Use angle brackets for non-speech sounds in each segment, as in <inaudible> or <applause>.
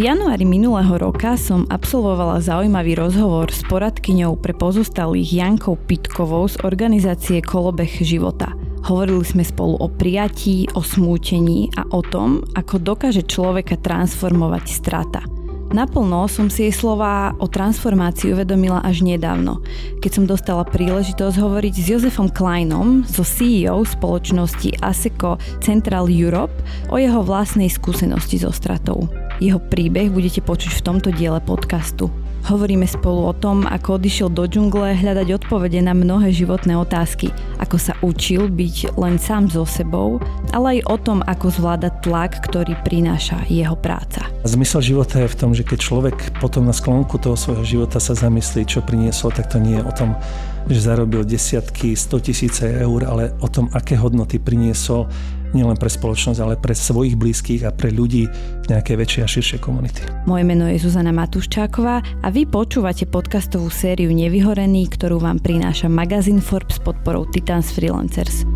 V januári minulého roka som absolvovala zaujímavý rozhovor s poradkyňou pre pozostalých Jankou Pitkovou z organizácie Kolobeh života. Hovorili sme spolu o prijatí, o smútení a o tom, ako dokáže človeka transformovať strata – Naplno som si jej slova o transformácii uvedomila až nedávno, keď som dostala príležitosť hovoriť s Jozefom Kleinom, zo CEO spoločnosti ASECO Central Europe, o jeho vlastnej skúsenosti so stratou. Jeho príbeh budete počuť v tomto diele podcastu. Hovoríme spolu o tom, ako odišiel do džungle hľadať odpovede na mnohé životné otázky, ako sa učil byť len sám so sebou, ale aj o tom, ako zvláda tlak, ktorý prináša jeho práca. Zmysel života je v tom, že keď človek potom na sklonku toho svojho života sa zamyslí, čo priniesol, tak to nie je o tom, že zarobil desiatky, 100 tisíce eur, ale o tom, aké hodnoty priniesol nielen pre spoločnosť, ale pre svojich blízkych a pre ľudí v nejakej väčšej a širšej komunity. Moje meno je Zuzana Matuščáková a vy počúvate podcastovú sériu Nevyhorený, ktorú vám prináša magazín Forbes s podporou Titans Freelancers.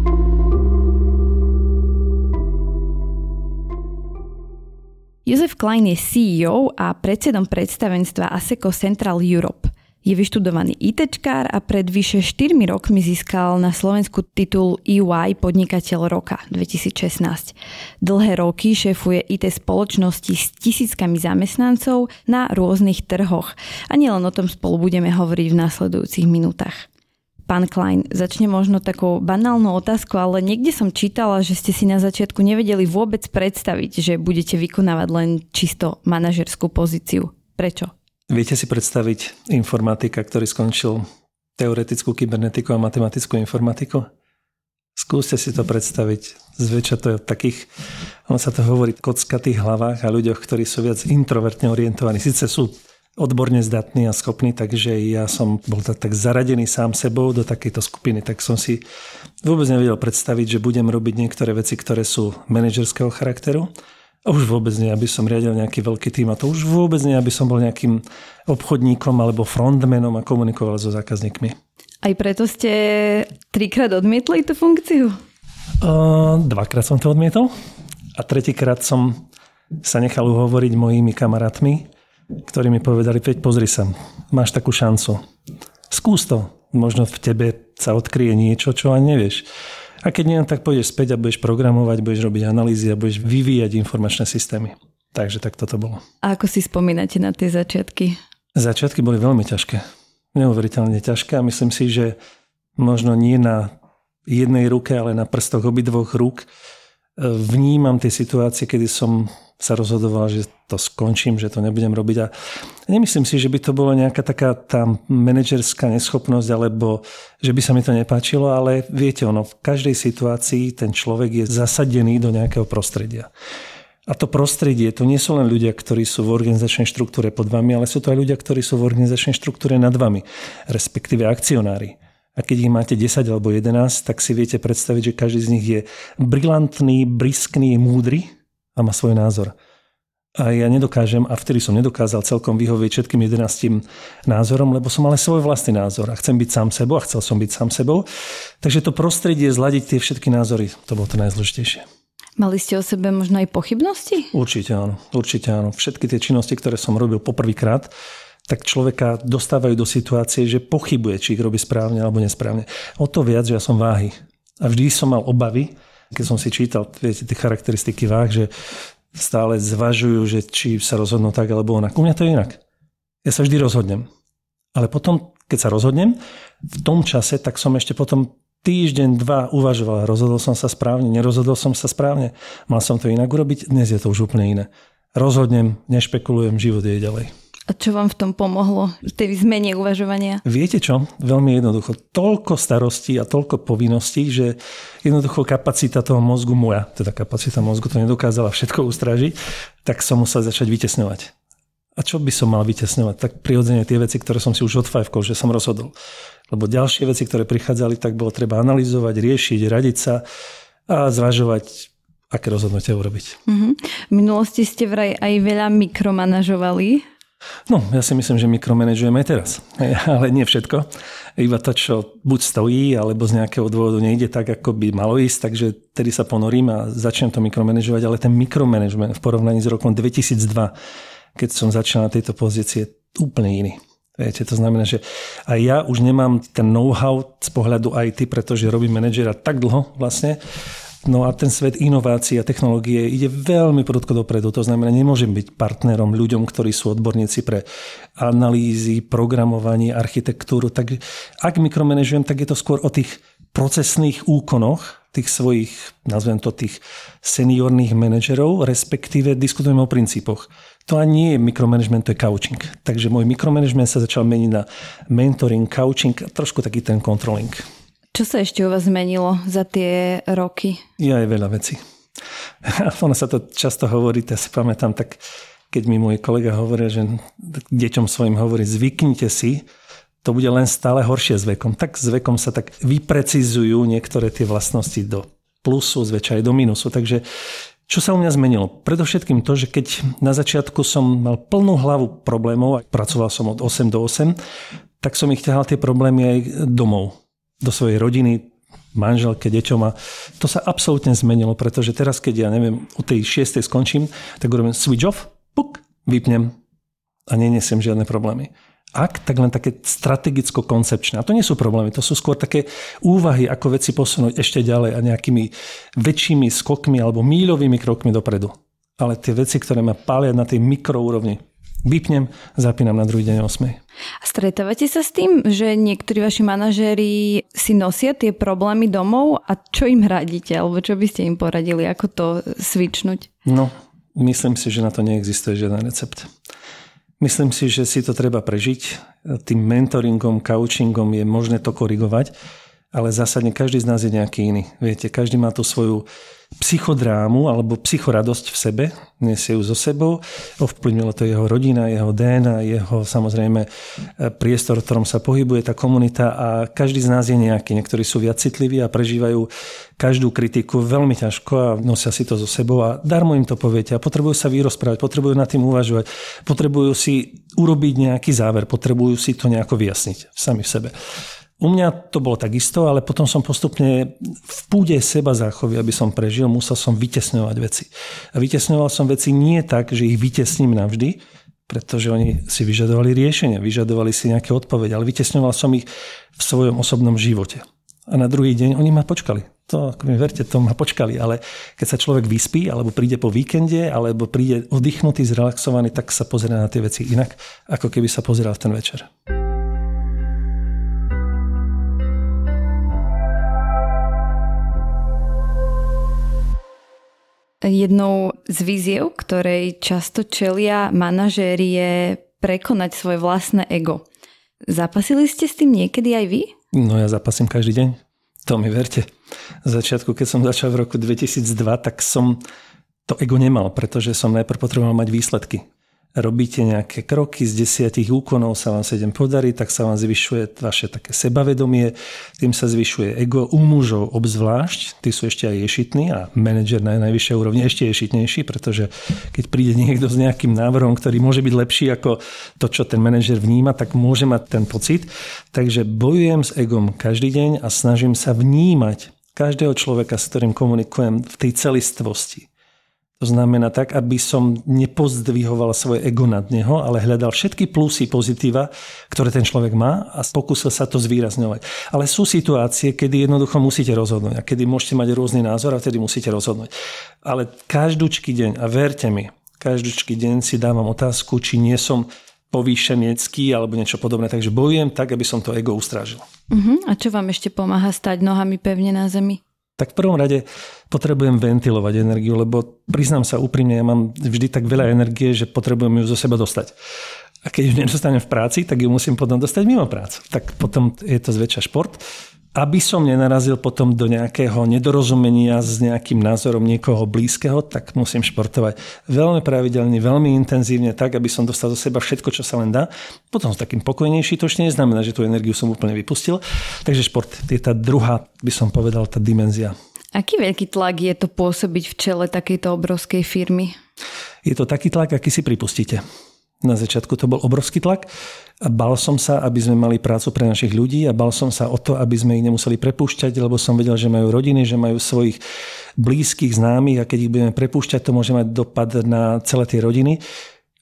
Jozef Klein je CEO a predsedom predstavenstva ASECO Central Europe. Je vyštudovaný ITčkár a pred vyše 4 rokmi získal na Slovensku titul EY Podnikateľ roka 2016. Dlhé roky šéfuje IT spoločnosti s tisíckami zamestnancov na rôznych trhoch. A nielen o tom spolu budeme hovoriť v následujúcich minútach. Pán Klein, začne možno takou banálnou otázkou, ale niekde som čítala, že ste si na začiatku nevedeli vôbec predstaviť, že budete vykonávať len čisto manažerskú pozíciu. Prečo? Viete si predstaviť informatika, ktorý skončil teoretickú kybernetiku a matematickú informatiku? Skúste si to predstaviť. Zväčša to je v takých, on sa to hovorí, kockatých hlavách a ľuďoch, ktorí sú viac introvertne orientovaní. Sice sú odborne zdatní a schopní, takže ja som bol tak zaradený sám sebou do takejto skupiny, tak som si vôbec nevedel predstaviť, že budem robiť niektoré veci, ktoré sú manažerského charakteru a už vôbec nie, aby som riadil nejaký veľký tým. A to už vôbec nie, aby som bol nejakým obchodníkom alebo frontmanom a komunikoval so zákazníkmi. Aj preto ste trikrát odmietli tú funkciu? Uh, dvakrát som to odmietol. A tretíkrát som sa nechal uhovoriť mojimi kamarátmi, ktorí mi povedali, Peť, pozri sa, máš takú šancu. Skús to. Možno v tebe sa odkryje niečo, čo ani nevieš. A keď nie, tak pôjdeš späť a budeš programovať, budeš robiť analýzy a budeš vyvíjať informačné systémy. Takže tak toto bolo. A ako si spomínate na tie začiatky? Začiatky boli veľmi ťažké. Neuveriteľne ťažké a myslím si, že možno nie na jednej ruke, ale na prstoch obidvoch rúk vnímam tie situácie, kedy som sa rozhodoval, že to skončím, že to nebudem robiť. A nemyslím si, že by to bola nejaká taká tá manažerská neschopnosť, alebo že by sa mi to nepáčilo, ale viete, ono, v každej situácii ten človek je zasadený do nejakého prostredia. A to prostredie, to nie sú len ľudia, ktorí sú v organizačnej štruktúre pod vami, ale sú to aj ľudia, ktorí sú v organizačnej štruktúre nad vami, respektíve akcionári. A keď ich máte 10 alebo 11, tak si viete predstaviť, že každý z nich je brilantný, briskný, múdry a má svoj názor. A ja nedokážem, a vtedy som nedokázal celkom vyhovieť všetkým 11 názorom, lebo som mal svoj vlastný názor a chcem byť sám sebou a chcel som byť sám sebou. Takže to prostredie, zladiť tie všetky názory, to bolo to najzložitejšie. Mali ste o sebe možno aj pochybnosti? Určite áno, určite áno. Všetky tie činnosti, ktoré som robil poprvýkrát, tak človeka dostávajú do situácie, že pochybuje, či ich robí správne alebo nesprávne. O to viac, že ja som váhy. A vždy som mal obavy, keď som si čítal viete, tie charakteristiky váh, že stále zvažujú, že či sa rozhodnú tak alebo onak. U mňa to je inak. Ja sa vždy rozhodnem. Ale potom, keď sa rozhodnem, v tom čase, tak som ešte potom týždeň, dva uvažoval. Rozhodol som sa správne, nerozhodol som sa správne. Mal som to inak urobiť, dnes je to už úplne iné. Rozhodnem, nešpekulujem, život je ďalej. A čo vám v tom pomohlo, v tej zmene uvažovania? Viete čo? Veľmi jednoducho. Toľko starostí a toľko povinností, že jednoducho kapacita toho mozgu moja, teda kapacita mozgu to nedokázala všetko ustražiť, tak som musel začať vytesňovať. A čo by som mal vytesňovať? Tak prirodzene tie veci, ktoré som si už odfajfkol, že som rozhodol. Lebo ďalšie veci, ktoré prichádzali, tak bolo treba analyzovať, riešiť, radiť sa a zvažovať, aké rozhodnutie urobiť. Mm-hmm. V minulosti ste vraj aj veľa mikromanažovali. No, ja si myslím, že mikromanagujeme aj teraz. <laughs> Ale nie všetko. Iba to, čo buď stojí, alebo z nejakého dôvodu nejde tak, ako by malo ísť, takže tedy sa ponorím a začnem to mikromanažovať, ale ten mikromanagement v porovnaní s rokom 2002, keď som začal na tejto pozície, úplne iný. Viete, to znamená, že aj ja už nemám ten know-how z pohľadu IT, pretože robím manažera tak dlho vlastne, No a ten svet inovácií a technológie ide veľmi prudko dopredu. To znamená, nemôžem byť partnerom ľuďom, ktorí sú odborníci pre analýzy, programovanie, architektúru. Tak ak mikromanežujem, tak je to skôr o tých procesných úkonoch tých svojich, nazvem to tých seniorných manažerov, respektíve diskutujeme o princípoch. To ani nie je mikromanagement, to je coaching. Takže môj mikromanagement sa začal meniť na mentoring, coaching a trošku taký ten controlling. Čo sa ešte u vás zmenilo za tie roky? Ja je veľa vecí. <laughs> ono sa to často hovorí, ja si pamätám, tak keď mi môj kolega hovorí, že deťom svojim hovorí, zvyknite si, to bude len stále horšie s vekom. Tak s vekom sa tak vyprecizujú niektoré tie vlastnosti do plusu, zväčša aj do minusu. Takže čo sa u mňa zmenilo? Predovšetkým to, že keď na začiatku som mal plnú hlavu problémov, a pracoval som od 8 do 8, tak som ich ťahal tie problémy aj domov do svojej rodiny, manželke, deťom a to sa absolútne zmenilo, pretože teraz, keď ja neviem, u tej šiestej skončím, tak urobím switch off, puk, vypnem a nenesiem žiadne problémy. Ak, tak len také strategicko-koncepčné. A to nie sú problémy, to sú skôr také úvahy, ako veci posunúť ešte ďalej a nejakými väčšími skokmi alebo míľovými krokmi dopredu. Ale tie veci, ktoré ma pália na tej mikroúrovni, vypnem, zapínam na druhý deň 8. A stretávate sa s tým, že niektorí vaši manažéri si nosia tie problémy domov a čo im radíte, alebo čo by ste im poradili, ako to svičnúť? No, myslím si, že na to neexistuje žiaden recept. Myslím si, že si to treba prežiť. Tým mentoringom, coachingom je možné to korigovať, ale zásadne každý z nás je nejaký iný. Viete, každý má tú svoju psychodrámu alebo psychoradosť v sebe, nesie ju so sebou, ovplyvnilo to jeho rodina, jeho DNA, jeho samozrejme e, priestor, v ktorom sa pohybuje tá komunita a každý z nás je nejaký. Niektorí sú viac citliví a prežívajú každú kritiku veľmi ťažko a nosia si to so sebou a darmo im to poviete a potrebujú sa vyrozprávať, potrebujú nad tým uvažovať, potrebujú si urobiť nejaký záver, potrebujú si to nejako vyjasniť sami v sebe. U mňa to bolo takisto, ale potom som postupne v púde seba záchovy, aby som prežil, musel som vytesňovať veci. A vytesňoval som veci nie tak, že ich vytesním navždy, pretože oni si vyžadovali riešenia, vyžadovali si nejaké odpovede, ale vytesňoval som ich v svojom osobnom živote. A na druhý deň oni ma počkali. To, ako mi verte, to ma počkali, ale keď sa človek vyspí, alebo príde po víkende, alebo príde oddychnutý, zrelaxovaný, tak sa pozrie na tie veci inak, ako keby sa pozeral v ten večer. Jednou z víziev, ktorej často čelia manažéri je prekonať svoje vlastné ego. Zapasili ste s tým niekedy aj vy? No ja zapasím každý deň. To mi verte. Z začiatku, keď som začal v roku 2002, tak som to ego nemal, pretože som najprv potreboval mať výsledky robíte nejaké kroky, z desiatich úkonov sa vám sedem podarí, tak sa vám zvyšuje vaše také sebavedomie, tým sa zvyšuje ego u mužov obzvlášť, tí sú ešte aj ješitní a manažer na najvyššej úrovni ešte ješitnejší, pretože keď príde niekto s nejakým návrhom, ktorý môže byť lepší ako to, čo ten manažer vníma, tak môže mať ten pocit. Takže bojujem s egom každý deň a snažím sa vnímať každého človeka, s ktorým komunikujem v tej celistvosti to znamená tak, aby som nepozdvihoval svoje ego nad neho, ale hľadal všetky plusy, pozitíva, ktoré ten človek má a pokúsil sa to zvýrazňovať. Ale sú situácie, kedy jednoducho musíte rozhodnúť a kedy môžete mať rôzny názor a vtedy musíte rozhodnúť. Ale každúčky deň, a verte mi, každúčky deň si dávam otázku, či nie som povýšenecký alebo niečo podobné. Takže bojujem tak, aby som to ego ustrážil. Uh-huh. A čo vám ešte pomáha stať nohami pevne na zemi? Tak v prvom rade potrebujem ventilovať energiu, lebo priznám sa úprimne, ja mám vždy tak veľa energie, že potrebujem ju zo seba dostať. A keď ju nedostanem v práci, tak ju musím potom dostať mimo prácu. Tak potom je to zväčša šport aby som nenarazil potom do nejakého nedorozumenia s nejakým názorom niekoho blízkeho, tak musím športovať veľmi pravidelne, veľmi intenzívne, tak, aby som dostal do seba všetko, čo sa len dá. Potom som takým pokojnejší, to ešte neznamená, že tú energiu som úplne vypustil. Takže šport je tá druhá, by som povedal, tá dimenzia. Aký veľký tlak je to pôsobiť v čele takejto obrovskej firmy? Je to taký tlak, aký si pripustíte. Na začiatku to bol obrovský tlak. A bal som sa, aby sme mali prácu pre našich ľudí a bal som sa o to, aby sme ich nemuseli prepúšťať, lebo som vedel, že majú rodiny, že majú svojich blízkych známych a keď ich budeme prepúšťať, to môže mať dopad na celé tie rodiny.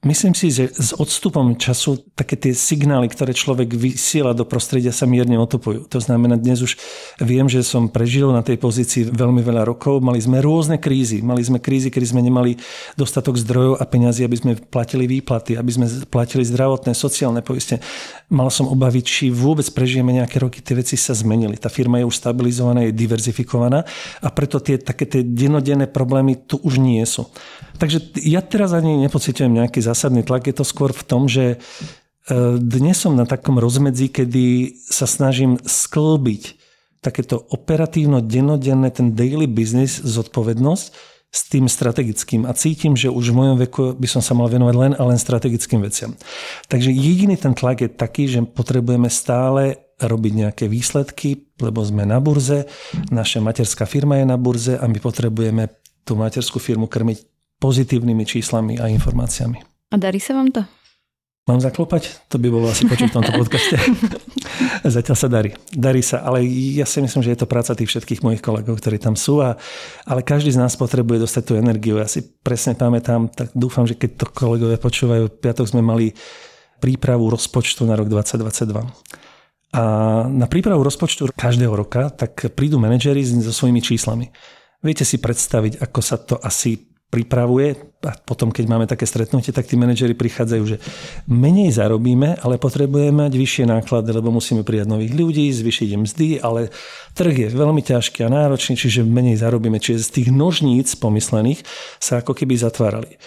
Myslím si, že s odstupom času také tie signály, ktoré človek vysiela do prostredia, sa mierne otopujú. To znamená, dnes už viem, že som prežil na tej pozícii veľmi veľa rokov. Mali sme rôzne krízy. Mali sme krízy, kedy sme nemali dostatok zdrojov a peňazí, aby sme platili výplaty, aby sme platili zdravotné, sociálne poistenie. Mal som obavy, či vôbec prežijeme nejaké roky. Tie veci sa zmenili. Tá firma je už stabilizovaná, je diverzifikovaná a preto tie také tie denodenné problémy tu už nie sú. Takže ja teraz ani nepocitujem nejaký zásadný tlak. Je to skôr v tom, že e, dnes som na takom rozmedzi, kedy sa snažím sklbiť takéto operatívno, denodenné, ten daily business, zodpovednosť s tým strategickým a cítim, že už v mojom veku by som sa mal venovať len a len strategickým veciam. Takže jediný ten tlak je taký, že potrebujeme stále robiť nejaké výsledky, lebo sme na burze, naša materská firma je na burze a my potrebujeme tú materskú firmu krmiť pozitívnymi číslami a informáciami. A darí sa vám to? Mám zaklopať? To by bolo asi počuť v tomto podcaste. <laughs> Zatiaľ sa darí. Darí sa, ale ja si myslím, že je to práca tých všetkých mojich kolegov, ktorí tam sú. A, ale každý z nás potrebuje dostať tú energiu. Ja si presne pamätám, tak dúfam, že keď to kolegovia počúvajú, v piatok sme mali prípravu rozpočtu na rok 2022. A na prípravu rozpočtu každého roka tak prídu manažery so svojimi číslami. Viete si predstaviť, ako sa to asi pripravuje a potom, keď máme také stretnutie, tak tí manažery prichádzajú, že menej zarobíme, ale potrebujeme mať vyššie náklady, lebo musíme prijať nových ľudí, zvyšiť im mzdy, ale trh je veľmi ťažký a náročný, čiže menej zarobíme. Čiže z tých nožníc pomyslených sa ako keby zatvárali.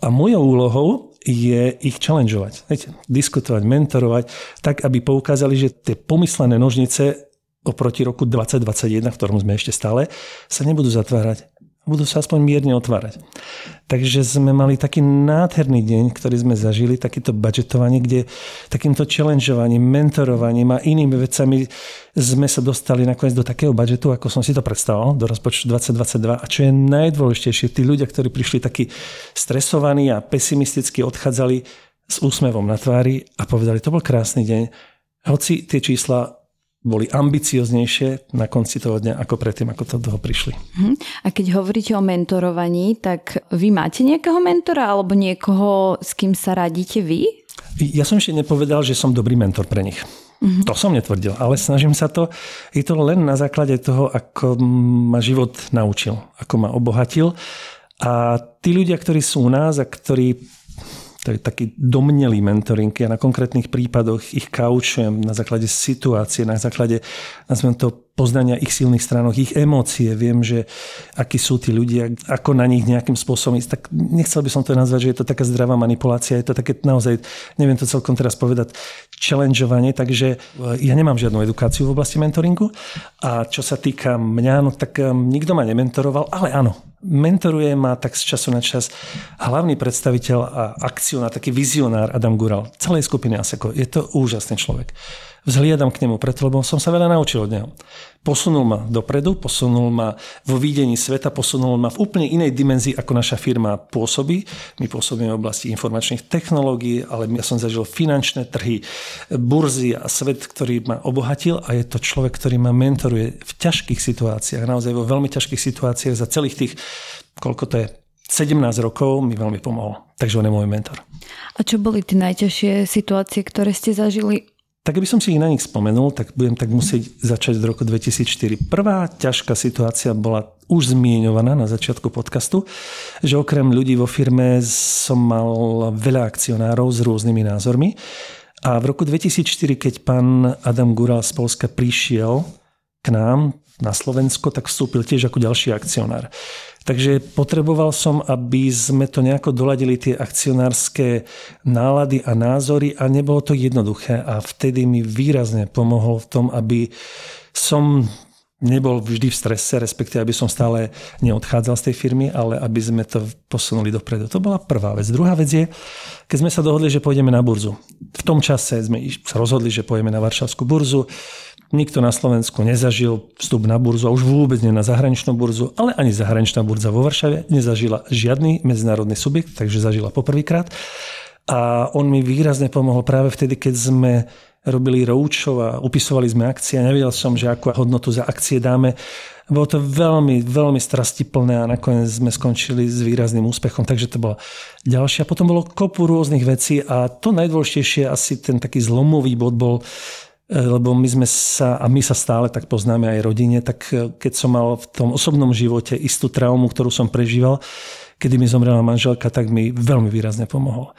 A mojou úlohou je ich challengeovať, diskutovať, mentorovať, tak, aby poukázali, že tie pomyslené nožnice oproti roku 2021, v ktorom sme ešte stále, sa nebudú zatvárať budú sa aspoň mierne otvárať. Takže sme mali taký nádherný deň, ktorý sme zažili, takýto budžetovanie, kde takýmto challengeovaním, mentorovaním a inými vecami sme sa dostali nakoniec do takého budžetu, ako som si to predstavoval, do rozpočtu 2022. A čo je najdôležitejšie, tí ľudia, ktorí prišli takí stresovaní a pesimisticky odchádzali s úsmevom na tvári a povedali, to bol krásny deň. Hoci tie čísla boli ambicioznejšie na konci toho dňa ako predtým, ako to toho prišli. Mhm. A keď hovoríte o mentorovaní, tak vy máte nejakého mentora alebo niekoho, s kým sa radíte vy? Ja som ešte nepovedal, že som dobrý mentor pre nich. Mm-hmm. To som netvrdil, ale snažím sa to. Je to len na základe toho, ako ma život naučil, ako ma obohatil. A tí ľudia, ktorí sú u nás a ktorí to je taký domnelý mentoring. Ja na konkrétnych prípadoch ich kaučujem na základe situácie, na základe, nazvem to, poznania ich silných stránok, ich emócie. Viem, že akí sú tí ľudia, ako na nich nejakým spôsobom ísť. Tak nechcel by som to nazvať, že je to taká zdravá manipulácia. Je to také naozaj, neviem to celkom teraz povedať, challengeovanie. Takže e, ja nemám žiadnu edukáciu v oblasti mentoringu. A čo sa týka mňa, no tak e, nikto ma nementoroval, ale áno, mentoruje ma tak z času na čas hlavný predstaviteľ a akcionár, taký vizionár Adam Gural celej skupiny ASECO. Je to úžasný človek vzhliadam k nemu preto, lebo som sa veľa naučil od neho. Posunul ma dopredu, posunul ma vo výdení sveta, posunul ma v úplne inej dimenzii, ako naša firma pôsobí. My pôsobíme v oblasti informačných technológií, ale ja som zažil finančné trhy, burzy a svet, ktorý ma obohatil a je to človek, ktorý ma mentoruje v ťažkých situáciách, naozaj vo veľmi ťažkých situáciách za celých tých, koľko to je, 17 rokov mi veľmi pomohol. Takže on je môj mentor. A čo boli tie najťažšie situácie, ktoré ste zažili tak aby som si ich na nich spomenul, tak budem tak musieť začať v roku 2004. Prvá ťažká situácia bola už zmieňovaná na začiatku podcastu, že okrem ľudí vo firme som mal veľa akcionárov s rôznymi názormi. A v roku 2004, keď pán Adam Gural z Polska prišiel k nám na Slovensko, tak vstúpil tiež ako ďalší akcionár. Takže potreboval som, aby sme to nejako doladili tie akcionárske nálady a názory a nebolo to jednoduché a vtedy mi výrazne pomohol v tom, aby som nebol vždy v strese, respektíve aby som stále neodchádzal z tej firmy, ale aby sme to posunuli dopredu. To bola prvá vec. Druhá vec je, keď sme sa dohodli, že pôjdeme na burzu. V tom čase sme sa rozhodli, že pôjdeme na Varšavskú burzu. Nikto na Slovensku nezažil vstup na burzu a už vôbec nie na zahraničnú burzu, ale ani zahraničná burza vo Varšave nezažila žiadny medzinárodný subjekt, takže zažila poprvýkrát. A on mi výrazne pomohol práve vtedy, keď sme robili roučov a upisovali sme akcie nevedel som, že akú hodnotu za akcie dáme. Bolo to veľmi, veľmi strastiplné a nakoniec sme skončili s výrazným úspechom, takže to bola ďalšia. Potom bolo kopu rôznych vecí a to najdôležitejšie, asi ten taký zlomový bod bol, lebo my sme sa, a my sa stále tak poznáme aj rodine, tak e, keď som mal v tom osobnom živote istú traumu, ktorú som prežíval, kedy mi zomrela manželka, tak mi veľmi výrazne pomohol.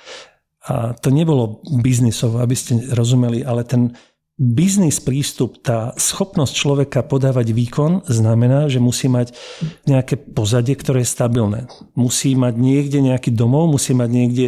A to nebolo biznisov, aby ste rozumeli, ale ten biznis prístup, tá schopnosť človeka podávať výkon znamená, že musí mať nejaké pozadie, ktoré je stabilné. Musí mať niekde nejaký domov, musí mať niekde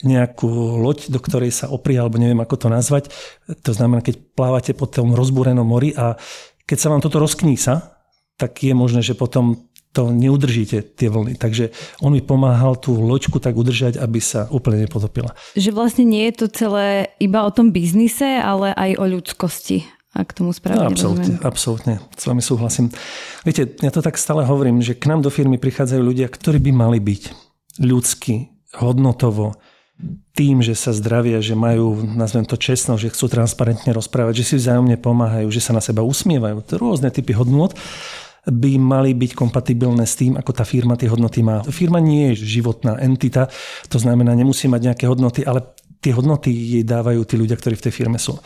nejakú loď, do ktorej sa oprie, alebo neviem ako to nazvať. To znamená, keď plávate po tom rozbúrenom mori a keď sa vám toto rozknísa, tak je možné, že potom to neudržíte, tie vlny. Takže on mi pomáhal tú loďku tak udržať, aby sa úplne nepotopila. Že vlastne nie je to celé iba o tom biznise, ale aj o ľudskosti ak tomu správne no, absolútne, rozumiem. absolútne, s vami súhlasím. Viete, ja to tak stále hovorím, že k nám do firmy prichádzajú ľudia, ktorí by mali byť ľudsky, hodnotovo, tým, že sa zdravia, že majú, nazvem to čestno, že chcú transparentne rozprávať, že si vzájomne pomáhajú, že sa na seba usmievajú. To rôzne typy hodnot by mali byť kompatibilné s tým, ako tá firma tie hodnoty má. Firma nie je životná entita, to znamená, nemusí mať nejaké hodnoty, ale tie hodnoty jej dávajú tí ľudia, ktorí v tej firme sú.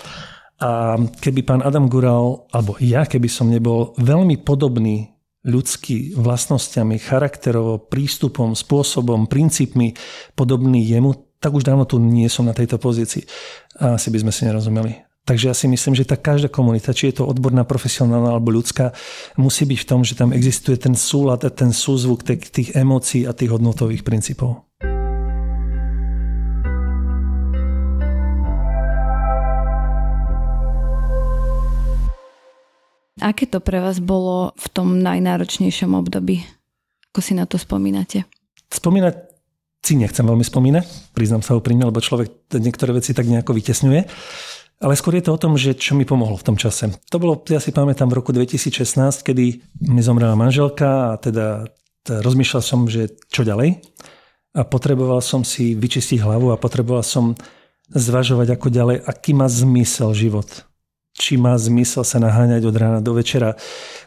A keby pán Adam Gural, alebo ja, keby som nebol veľmi podobný ľudský vlastnosťami, charakterovo, prístupom, spôsobom, princípmi podobný jemu, tak už dávno tu nie som na tejto pozícii. A asi by sme si nerozumeli. Takže ja si myslím, že tá každá komunita, či je to odborná, profesionálna alebo ľudská, musí byť v tom, že tam existuje ten súlad a ten súzvuk tých, tých emócií a tých hodnotových princípov. Aké to pre vás bolo v tom najnáročnejšom období? Ako si na to spomínate? Spomínať si nechcem veľmi spomínať, priznám sa úprimne, lebo človek niektoré veci tak nejako vytesňuje. Ale skôr je to o tom, že čo mi pomohlo v tom čase. To bolo, ja si pamätám, v roku 2016, kedy mi zomrela manželka a teda, teda rozmýšľal som, že čo ďalej. A potreboval som si vyčistiť hlavu a potreboval som zvažovať ako ďalej, aký má zmysel život či má zmysel sa naháňať od rána do večera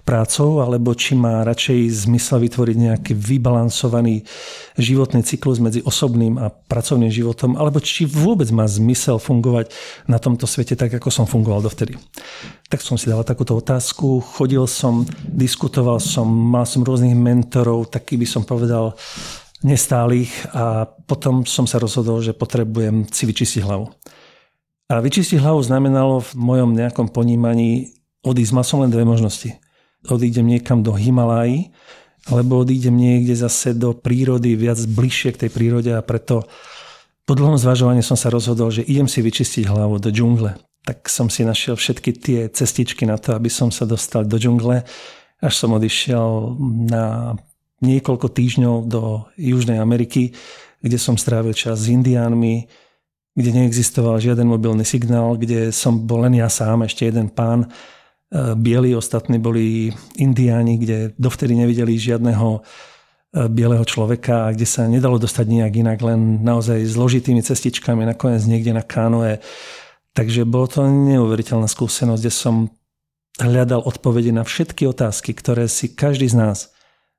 prácou, alebo či má radšej zmysel vytvoriť nejaký vybalansovaný životný cyklus medzi osobným a pracovným životom, alebo či vôbec má zmysel fungovať na tomto svete tak, ako som fungoval dovtedy. Tak som si dal takúto otázku, chodil som, diskutoval som, mal som rôznych mentorov, taký by som povedal nestálych a potom som sa rozhodol, že potrebujem si vyčistiť hlavu. A vyčistiť hlavu znamenalo v mojom nejakom ponímaní odísť. Mal som len dve možnosti. Odídem niekam do Himalají, alebo odídem niekde zase do prírody, viac bližšie k tej prírode a preto po dlhom zvažovaní som sa rozhodol, že idem si vyčistiť hlavu do džungle. Tak som si našiel všetky tie cestičky na to, aby som sa dostal do džungle, až som odišiel na niekoľko týždňov do Južnej Ameriky, kde som strávil čas s indiánmi, kde neexistoval žiaden mobilný signál, kde som bol len ja sám, ešte jeden pán, e, bieli, ostatní boli indiáni, kde dovtedy nevideli žiadneho e, bieleho človeka kde sa nedalo dostať nejak inak, len naozaj zložitými cestičkami, nakoniec niekde na kánoe. Takže bolo to neuveriteľná skúsenosť, kde som hľadal odpovede na všetky otázky, ktoré si každý z nás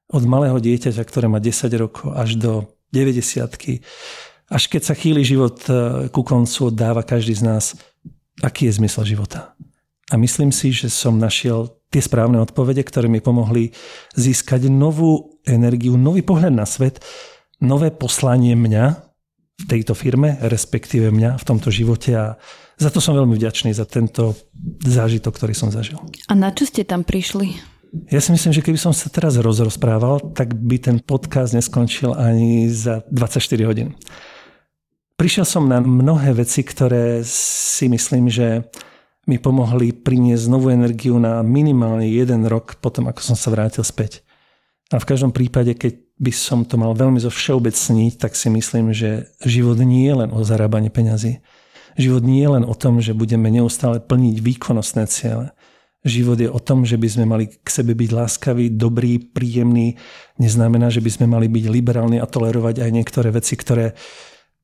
od malého dieťaťa, ktoré má 10 rokov až do 90 až keď sa chýli život e, ku koncu, dáva každý z nás, aký je zmysel života. A myslím si, že som našiel tie správne odpovede, ktoré mi pomohli získať novú energiu, nový pohľad na svet, nové poslanie mňa v tejto firme, respektíve mňa v tomto živote a za to som veľmi vďačný, za tento zážitok, ktorý som zažil. A na čo ste tam prišli? Ja si myslím, že keby som sa teraz rozprával, tak by ten podcast neskončil ani za 24 hodín. Prišiel som na mnohé veci, ktoré si myslím, že mi pomohli priniesť novú energiu na minimálne jeden rok potom, ako som sa vrátil späť. A v každom prípade, keď by som to mal veľmi zo všeobecniť, tak si myslím, že život nie je len o zarábaní peňazí. Život nie je len o tom, že budeme neustále plniť výkonnostné ciele. Život je o tom, že by sme mali k sebe byť láskaví, dobrý, príjemný. Neznamená, že by sme mali byť liberálni a tolerovať aj niektoré veci, ktoré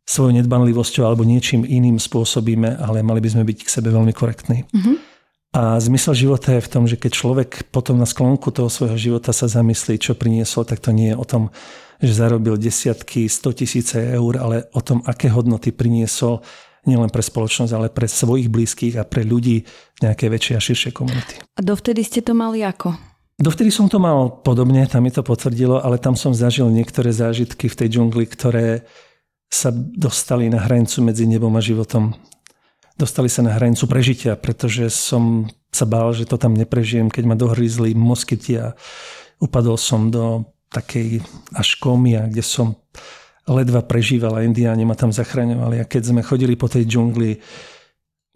svojou nedbanlivosťou alebo niečím iným spôsobíme, ale mali by sme byť k sebe veľmi korektní. Mm-hmm. A zmysel života je v tom, že keď človek potom na sklonku toho svojho života sa zamyslí, čo priniesol, tak to nie je o tom, že zarobil desiatky, 100 tisíce eur, ale o tom, aké hodnoty priniesol nielen pre spoločnosť, ale pre svojich blízkych a pre ľudí nejaké väčšie a širšie komunity. A dovtedy ste to mali ako? Dovtedy som to mal podobne, tam mi to potvrdilo, ale tam som zažil niektoré zážitky v tej džungli, ktoré sa dostali na hranicu medzi nebom a životom dostali sa na hranicu prežitia, pretože som sa bál, že to tam neprežijem, keď ma dohryzli moskyty a upadol som do takej až komia, kde som ledva prežíval a indiáni ma tam zachraňovali. A keď sme chodili po tej džungli,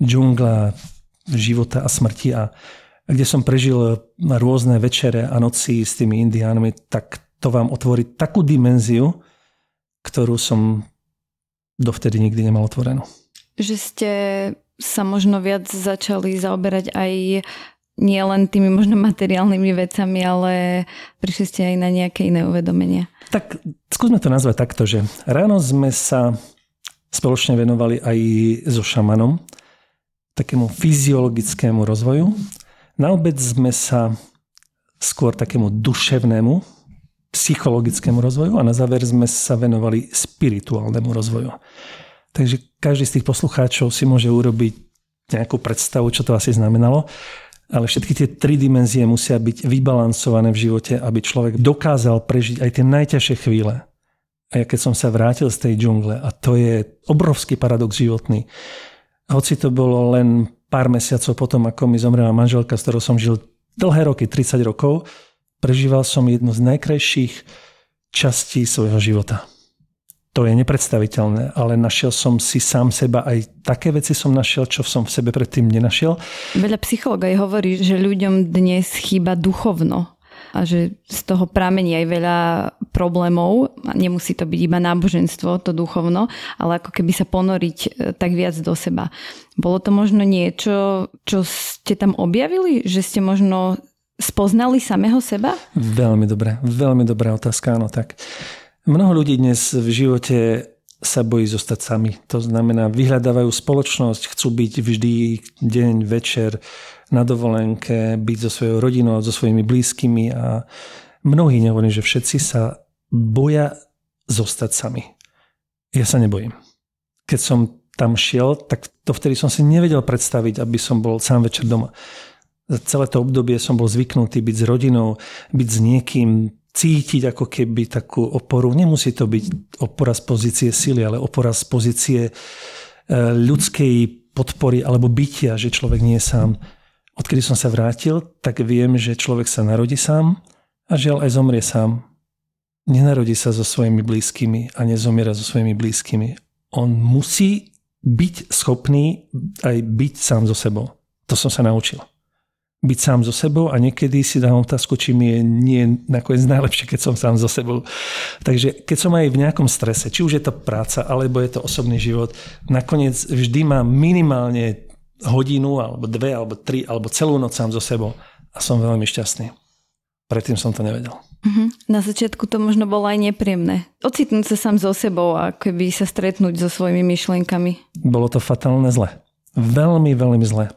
džungla života a smrti a kde som prežil rôzne večere a noci s tými indiánmi, tak to vám otvorí takú dimenziu, ktorú som dovtedy nikdy nemal otvorenú že ste sa možno viac začali zaoberať aj nie len tými možno materiálnymi vecami, ale prišli ste aj na nejaké iné uvedomenia. Tak skúsme to nazvať takto, že ráno sme sa spoločne venovali aj so šamanom, takému fyziologickému rozvoju. Na obed sme sa skôr takému duševnému, psychologickému rozvoju a na záver sme sa venovali spirituálnemu rozvoju. Takže každý z tých poslucháčov si môže urobiť nejakú predstavu, čo to asi znamenalo. Ale všetky tie tri dimenzie musia byť vybalancované v živote, aby človek dokázal prežiť aj tie najťažšie chvíle. A ja keď som sa vrátil z tej džungle, a to je obrovský paradox životný, hoci to bolo len pár mesiacov potom, ako mi zomrela manželka, s ktorou som žil dlhé roky, 30 rokov, prežíval som jednu z najkrajších častí svojho života to je nepredstaviteľné, ale našiel som si sám seba, aj také veci som našiel, čo som v sebe predtým nenašiel. Veľa psychológov aj hovorí, že ľuďom dnes chýba duchovno a že z toho pramení aj veľa problémov. Nemusí to byť iba náboženstvo, to duchovno, ale ako keby sa ponoriť e, tak viac do seba. Bolo to možno niečo, čo ste tam objavili? Že ste možno spoznali samého seba? Veľmi dobré, veľmi dobrá otázka, áno tak. Mnoho ľudí dnes v živote sa bojí zostať sami. To znamená, vyhľadávajú spoločnosť, chcú byť vždy deň, večer na dovolenke, byť so svojou rodinou, so svojimi blízkymi a mnohí, nehovorím, že všetci sa boja zostať sami. Ja sa nebojím. Keď som tam šiel, tak to vtedy som si nevedel predstaviť, aby som bol sám večer doma. Celé to obdobie som bol zvyknutý byť s rodinou, byť s niekým, cítiť ako keby takú oporu. Nemusí to byť opora z pozície sily, ale opora z pozície e, ľudskej podpory alebo bytia, že človek nie je sám. Odkedy som sa vrátil, tak viem, že človek sa narodí sám a žiaľ aj zomrie sám. Nenarodí sa so svojimi blízkymi a nezomiera so svojimi blízkymi. On musí byť schopný aj byť sám so sebou. To som sa naučil byť sám so sebou a niekedy si dám otázku, či mi je nie nakoniec najlepšie, keď som sám so sebou. Takže keď som aj v nejakom strese, či už je to práca, alebo je to osobný život, nakoniec vždy mám minimálne hodinu, alebo dve, alebo tri, alebo celú noc sám so sebou a som veľmi šťastný. Predtým som to nevedel. Uh-huh. Na začiatku to možno bolo aj nepríjemné. Ocitnúť sa sám so sebou a keby sa stretnúť so svojimi myšlienkami. Bolo to fatálne zle. Veľmi, veľmi zle.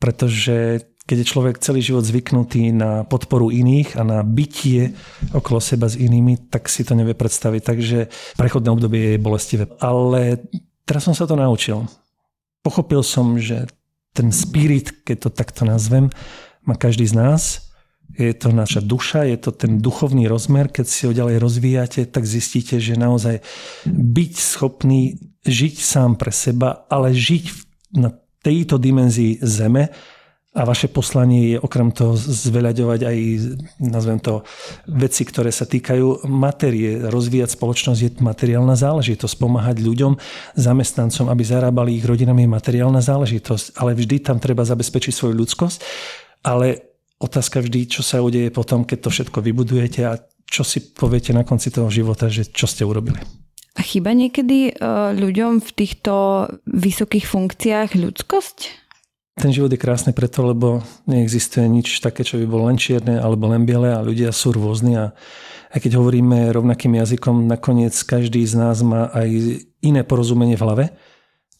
Pretože keď je človek celý život zvyknutý na podporu iných a na bytie okolo seba s inými, tak si to nevie predstaviť. Takže prechodné obdobie je bolestivé. Ale teraz som sa to naučil. Pochopil som, že ten spirit, keď to takto nazvem, má každý z nás. Je to naša duša, je to ten duchovný rozmer. Keď si ho ďalej rozvíjate, tak zistíte, že naozaj byť schopný žiť sám pre seba, ale žiť na tejto dimenzii zeme, a vaše poslanie je okrem toho zveľaďovať aj, nazvem to, veci, ktoré sa týkajú materie. Rozvíjať spoločnosť je materiálna záležitosť. Pomáhať ľuďom, zamestnancom, aby zarábali ich rodinami je materiálna záležitosť. Ale vždy tam treba zabezpečiť svoju ľudskosť. Ale otázka vždy, čo sa udeje potom, keď to všetko vybudujete a čo si poviete na konci toho života, že čo ste urobili. A chyba niekedy e, ľuďom v týchto vysokých funkciách ľudskosť? Ten život je krásny preto, lebo neexistuje nič také, čo by bolo len čierne alebo len biele a ľudia sú rôzni a aj keď hovoríme rovnakým jazykom, nakoniec každý z nás má aj iné porozumenie v hlave,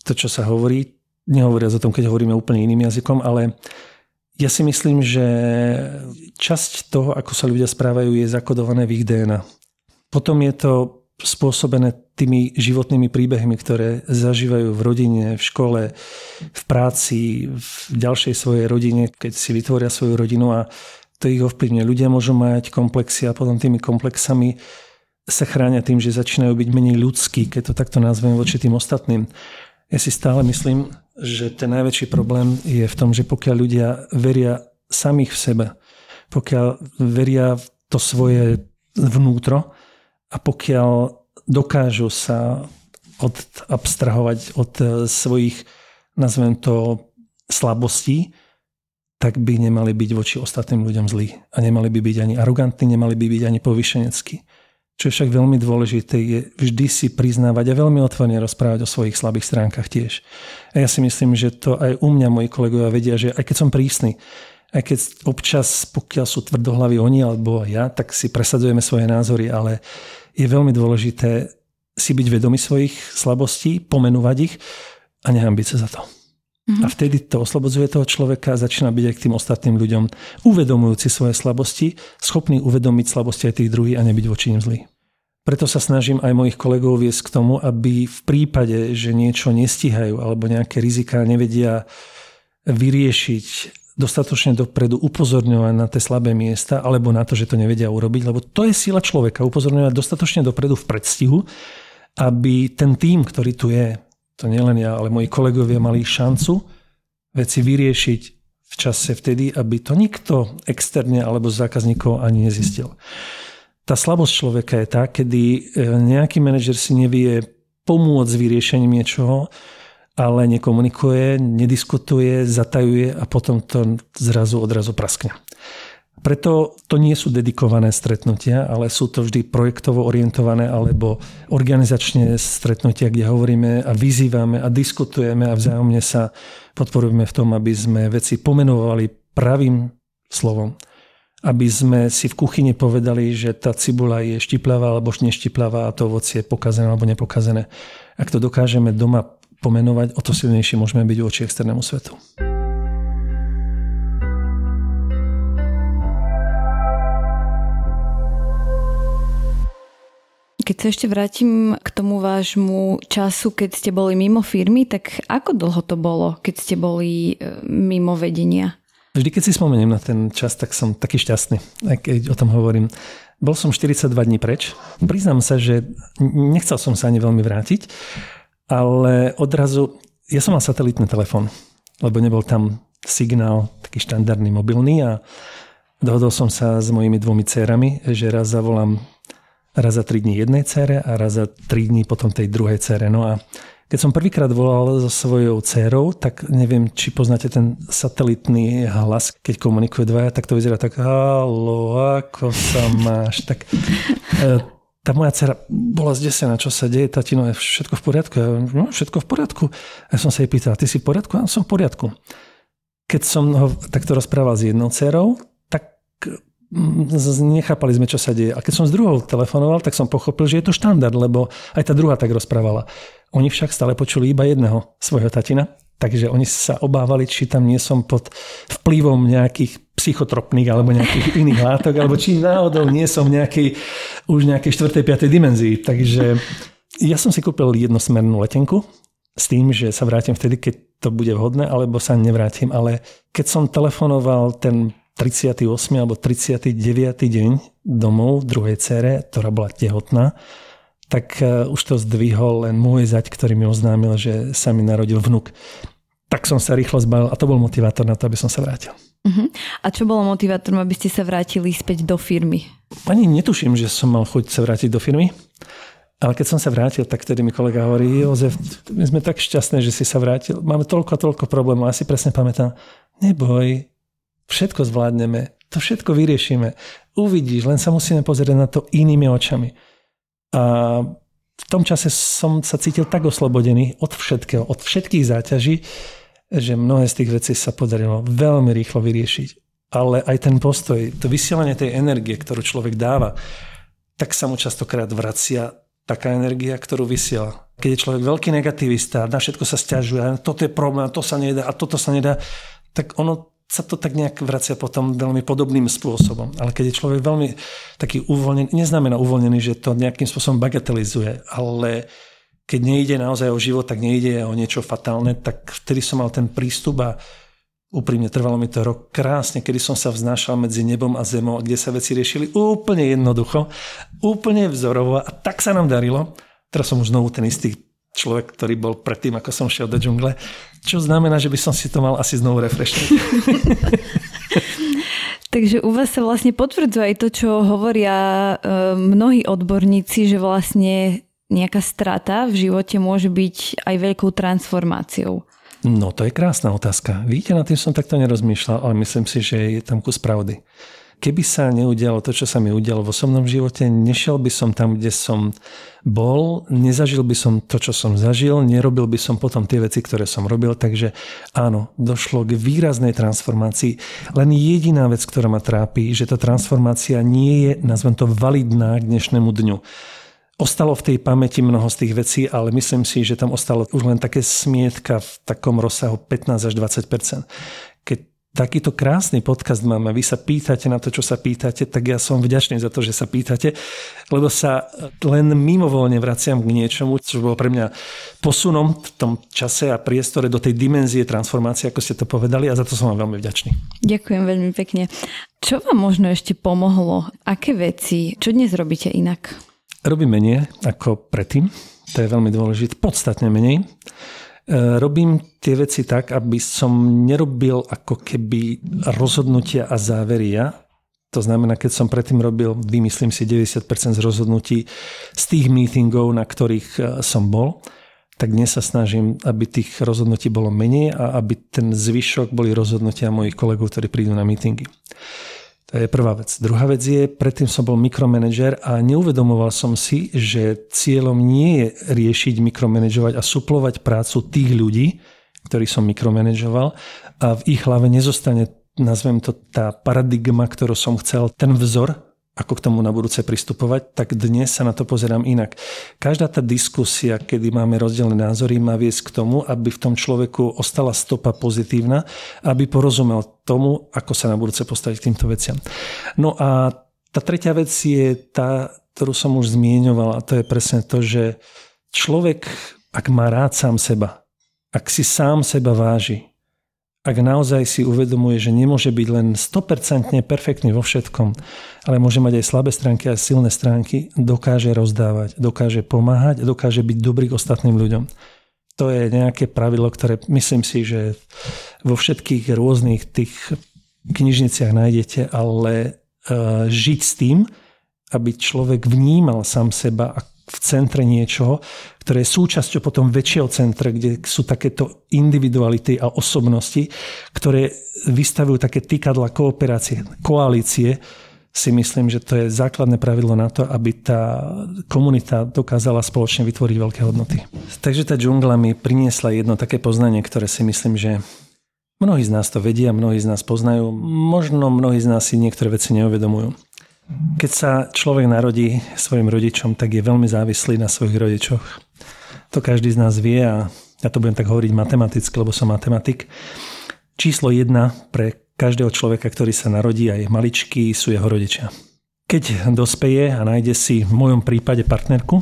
to, čo sa hovorí, nehovoria o tom, keď hovoríme úplne iným jazykom, ale ja si myslím, že časť toho, ako sa ľudia správajú, je zakodované v ich DNA. Potom je to spôsobené tými životnými príbehmi, ktoré zažívajú v rodine, v škole, v práci, v ďalšej svojej rodine, keď si vytvoria svoju rodinu a to ich ovplyvňuje. Ľudia môžu mať komplexy a potom tými komplexami sa chránia tým, že začínajú byť menej ľudskí, keď to takto nazvem voči tým ostatným. Ja si stále myslím, že ten najväčší problém je v tom, že pokiaľ ľudia veria samých v sebe, pokiaľ veria v to svoje vnútro a pokiaľ dokážu sa odabstrahovať od svojich, nazvem to, slabostí, tak by nemali byť voči ostatným ľuďom zlí. A nemali by byť ani arogantní, nemali by byť ani povyšeneckí. Čo je však veľmi dôležité, je vždy si priznávať a veľmi otvorene rozprávať o svojich slabých stránkach tiež. A ja si myslím, že to aj u mňa moji kolegovia vedia, že aj keď som prísny, aj keď občas, pokiaľ sú tvrdohlaví oni alebo ja, tak si presadzujeme svoje názory, ale je veľmi dôležité si byť vedomý svojich slabostí, pomenúvať ich a nehambiť sa za to. Mm-hmm. A vtedy to oslobodzuje toho človeka a začína byť aj k tým ostatným ľuďom uvedomujúci svoje slabosti, schopný uvedomiť slabosti aj tých druhých a nebyť voči nim zlý. Preto sa snažím aj mojich kolegov viesť k tomu, aby v prípade, že niečo nestíhajú alebo nejaké rizika nevedia vyriešiť, dostatočne dopredu upozorňovať na tie slabé miesta alebo na to, že to nevedia urobiť, lebo to je sila človeka, upozorňovať dostatočne dopredu v predstihu, aby ten tým, ktorý tu je, to nielen ja, ale moji kolegovia mali šancu veci vyriešiť v čase vtedy, aby to nikto externe alebo zákazníkov ani nezistil. Tá slabosť človeka je tá, kedy e, nejaký manažer si nevie pomôcť s vyriešením niečoho, ale nekomunikuje, nediskutuje, zatajuje a potom to zrazu odrazu praskne. Preto to nie sú dedikované stretnutia, ale sú to vždy projektovo orientované alebo organizačne stretnutia, kde hovoríme a vyzývame a diskutujeme a vzájomne sa podporujeme v tom, aby sme veci pomenovali pravým slovom. Aby sme si v kuchyni povedali, že tá cibula je štiplavá alebo neštiplavá a to ovocie je pokazené alebo nepokazené. Ak to dokážeme doma pomenovať, o to silnejšie môžeme byť voči externému svetu. Keď sa ešte vrátim k tomu vášmu času, keď ste boli mimo firmy, tak ako dlho to bolo, keď ste boli e, mimo vedenia? Vždy, keď si spomeniem na ten čas, tak som taký šťastný, keď o tom hovorím. Bol som 42 dní preč. Priznám sa, že nechcel som sa ani veľmi vrátiť, ale odrazu, ja som mal satelitný telefón, lebo nebol tam signál taký štandardný mobilný a dohodol som sa s mojimi dvomi cérami, že raz zavolám raz za 3 dní jednej cére a raz za 3 dní potom tej druhej cére. No a keď som prvýkrát volal so svojou dcerou, tak neviem, či poznáte ten satelitný hlas, keď komunikuje dvaja, tak to vyzerá tak, halo, ako sa máš? Tak e, tá moja dcera bola zdesená, čo sa deje, tatino, je všetko v poriadku? Ja, no, všetko v poriadku. A som sa jej pýtal, ty si v poriadku? Ja som v poriadku. Keď som ho takto rozprával s jednou dcerou, tak nechápali sme, čo sa deje. A keď som s druhou telefonoval, tak som pochopil, že je to štandard, lebo aj tá druhá tak rozprávala. Oni však stále počuli iba jedného svojho tatina, takže oni sa obávali, či tam nie som pod vplyvom nejakých psychotropných alebo nejakých <laughs> iných látok, alebo či náhodou nie som v nejakej, už nejakej 4. 5. dimenzii. Takže ja som si kúpil jednosmernú letenku s tým, že sa vrátim vtedy, keď to bude vhodné, alebo sa nevrátim. Ale keď som telefonoval ten 38. alebo 39. deň domov druhej cere, ktorá bola tehotná, tak e, už to zdvihol len môj zať, ktorý mi oznámil, že sa mi narodil vnuk. Tak som sa rýchlo zbavil a to bol motivátor na to, aby som sa vrátil. Uh-huh. A čo bolo motivátorom, aby ste sa vrátili späť do firmy? Ani netuším, že som mal chuť sa vrátiť do firmy. Ale keď som sa vrátil, tak tedy mi kolega hovorí, Jozef, my sme tak šťastní, že si sa vrátil. Máme toľko a toľko problémov. A si presne pamätám, neboj, Všetko zvládneme, to všetko vyriešime. Uvidíš, len sa musíme pozrieť na to inými očami. A v tom čase som sa cítil tak oslobodený od všetkého, od všetkých záťaží, že mnohé z tých vecí sa podarilo veľmi rýchlo vyriešiť. Ale aj ten postoj, to vysielanie tej energie, ktorú človek dáva, tak sa mu častokrát vracia taká energia, ktorú vysiela. Keď je človek veľký negativista, na všetko sa stiažuje, toto je problém, to sa nedá a toto sa nedá, tak ono sa to tak nejak vracia potom veľmi podobným spôsobom. Ale keď je človek veľmi taký uvoľnený, neznamená uvoľnený, že to nejakým spôsobom bagatelizuje, ale keď nejde naozaj o život, tak nejde o niečo fatálne, tak vtedy som mal ten prístup a úprimne trvalo mi to rok krásne, kedy som sa vznášal medzi nebom a zemou, kde sa veci riešili úplne jednoducho, úplne vzorovo a tak sa nám darilo Teraz som už znovu ten istý človek, ktorý bol predtým, ako som šiel do džungle, čo znamená, že by som si to mal asi znovu refreshniť. <laughs> Takže u vás sa vlastne potvrdzuje aj to, čo hovoria e, mnohí odborníci, že vlastne nejaká strata v živote môže byť aj veľkou transformáciou. No to je krásna otázka. Víte, na tým som takto nerozmýšľal, ale myslím si, že je tam kus pravdy keby sa neudialo to, čo sa mi udialo v osobnom živote, nešiel by som tam, kde som bol, nezažil by som to, čo som zažil, nerobil by som potom tie veci, ktoré som robil, takže áno, došlo k výraznej transformácii. Len jediná vec, ktorá ma trápi, že tá transformácia nie je, nazvem to, validná k dnešnému dňu. Ostalo v tej pamäti mnoho z tých vecí, ale myslím si, že tam ostalo už len také smietka v takom rozsahu 15 až 20 Keď takýto krásny podcast mám a vy sa pýtate na to, čo sa pýtate, tak ja som vďačný za to, že sa pýtate, lebo sa len mimovoľne vraciam k niečomu, čo bolo pre mňa posunom v tom čase a priestore do tej dimenzie transformácie, ako ste to povedali a za to som vám veľmi vďačný. Ďakujem veľmi pekne. Čo vám možno ešte pomohlo? Aké veci? Čo dnes robíte inak? Robím menej ako predtým. To je veľmi dôležité. Podstatne menej. E, robím tie veci tak, aby som nerobil ako keby rozhodnutia a závery ja. To znamená, keď som predtým robil, vymyslím si 90% z rozhodnutí z tých meetingov, na ktorých e, som bol, tak dnes sa snažím, aby tých rozhodnutí bolo menej a aby ten zvyšok boli rozhodnutia mojich kolegov, ktorí prídu na meetingy. To je prvá vec. Druhá vec je, predtým som bol mikromanager a neuvedomoval som si, že cieľom nie je riešiť, mikromanažovať a suplovať prácu tých ľudí, ktorí som mikromanažoval a v ich hlave nezostane, nazvem to, tá paradigma, ktorú som chcel, ten vzor, ako k tomu na budúce pristupovať, tak dnes sa na to pozerám inak. Každá tá diskusia, kedy máme rozdielne názory, má viesť k tomu, aby v tom človeku ostala stopa pozitívna, aby porozumel tomu, ako sa na budúce postaviť k týmto veciam. No a tá tretia vec je tá, ktorú som už zmieňoval, a to je presne to, že človek, ak má rád sám seba, ak si sám seba váži, ak naozaj si uvedomuje, že nemôže byť len 100% perfektný vo všetkom, ale môže mať aj slabé stránky a silné stránky, dokáže rozdávať, dokáže pomáhať, dokáže byť dobrý k ostatným ľuďom. To je nejaké pravidlo, ktoré myslím si, že vo všetkých rôznych tých knižniciach nájdete, ale uh, žiť s tým, aby človek vnímal sám seba v centre niečoho, ktoré je súčasťou potom väčšieho centra, kde sú takéto individuality a osobnosti, ktoré vystavujú také týkadla kooperácie, koalície, si myslím, že to je základné pravidlo na to, aby tá komunita dokázala spoločne vytvoriť veľké hodnoty. Takže tá džungla mi priniesla jedno také poznanie, ktoré si myslím, že mnohí z nás to vedia, mnohí z nás poznajú, možno mnohí z nás si niektoré veci neuvedomujú. Keď sa človek narodí svojim rodičom, tak je veľmi závislý na svojich rodičoch. To každý z nás vie a ja to budem tak hovoriť matematicky, lebo som matematik. Číslo jedna pre každého človeka, ktorý sa narodí a je maličký, sú jeho rodičia. Keď dospeje a nájde si v mojom prípade partnerku,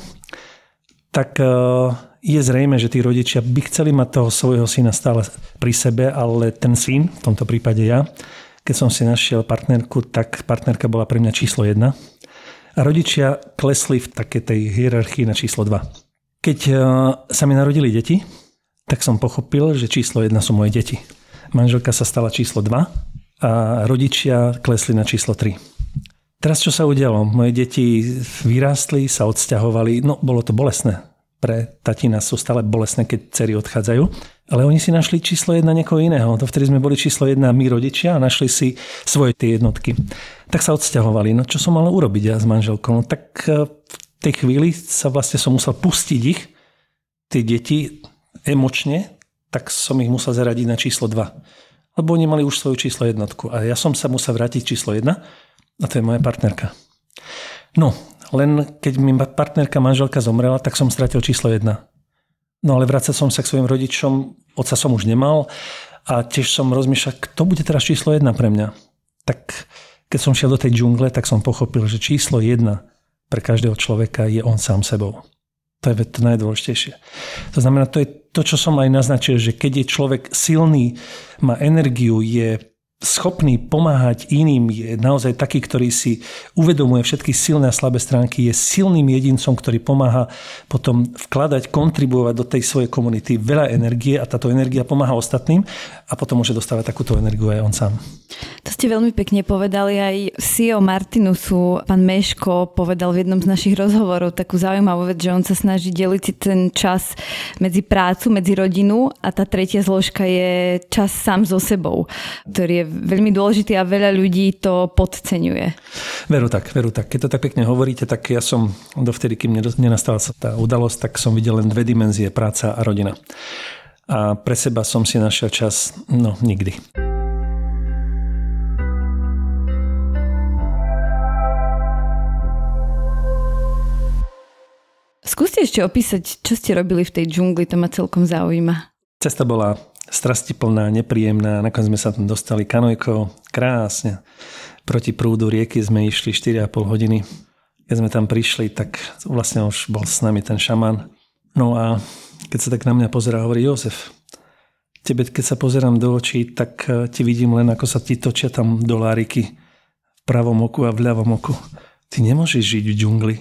tak e, je zrejme, že tí rodičia by chceli mať toho svojho syna stále pri sebe, ale ten syn, v tomto prípade ja, keď som si našiel partnerku, tak partnerka bola pre mňa číslo 1 a rodičia klesli v takej tej hierarchii na číslo 2. Keď e, sa mi narodili deti, tak som pochopil, že číslo 1 sú moje deti. Manželka sa stala číslo 2 a rodičia klesli na číslo 3. Teraz čo sa udialo? Moje deti vyrástli, sa odsťahovali, no bolo to bolestné pre tatina sú stále bolestné, keď cery odchádzajú. Ale oni si našli číslo jedna niekoho iného. To vtedy sme boli číslo jedna my rodičia a našli si svoje tie jednotky. Tak sa odsťahovali. No čo som mal urobiť ja s manželkou? No tak e, v tej chvíli sa vlastne som musel pustiť ich, tie deti, emočne, tak som ich musel zaradiť na číslo 2. Lebo oni mali už svoju číslo jednotku. A ja som sa musel vrátiť číslo 1 a to je moja partnerka. No, len keď mi partnerka, manželka zomrela, tak som stratil číslo 1. No ale vrácať som sa k svojim rodičom, otca som už nemal a tiež som rozmýšľal, kto bude teraz číslo jedna pre mňa. Tak keď som šiel do tej džungle, tak som pochopil, že číslo jedna pre každého človeka je on sám sebou. To je to najdôležitejšie. To znamená, to je to, čo som aj naznačil, že keď je človek silný, má energiu, je schopný pomáhať iným, je naozaj taký, ktorý si uvedomuje všetky silné a slabé stránky, je silným jedincom, ktorý pomáha potom vkladať, kontribuovať do tej svojej komunity veľa energie a táto energia pomáha ostatným a potom môže dostávať takúto energiu aj on sám. To ste veľmi pekne povedali. Aj CEO Martinusu, pán Meško, povedal v jednom z našich rozhovorov takú zaujímavú vec, že on sa snaží deliť si ten čas medzi prácu, medzi rodinu a tá tretia zložka je čas sám so sebou, ktorý je veľmi dôležitý a veľa ľudí to podceňuje. Veru tak, veru tak. Keď to tak pekne hovoríte, tak ja som dovtedy, kým nenastala sa tá udalosť, tak som videl len dve dimenzie, práca a rodina. A pre seba som si našiel čas, no nikdy. Skúste ešte opísať, čo ste robili v tej džungli, to ma celkom zaujíma. Cesta bola strastiplná, nepríjemná. Nakoniec sme sa tam dostali kanojkou. Krásne. Proti prúdu rieky sme išli 4,5 hodiny. Keď sme tam prišli, tak vlastne už bol s nami ten šaman. No a keď sa tak na mňa pozerá, hovorí Jozef, tebe, keď sa pozerám do očí, tak eh, ti vidím len, ako sa ti točia tam doláriky v pravom oku a v ľavom oku. Ty nemôžeš žiť v džungli,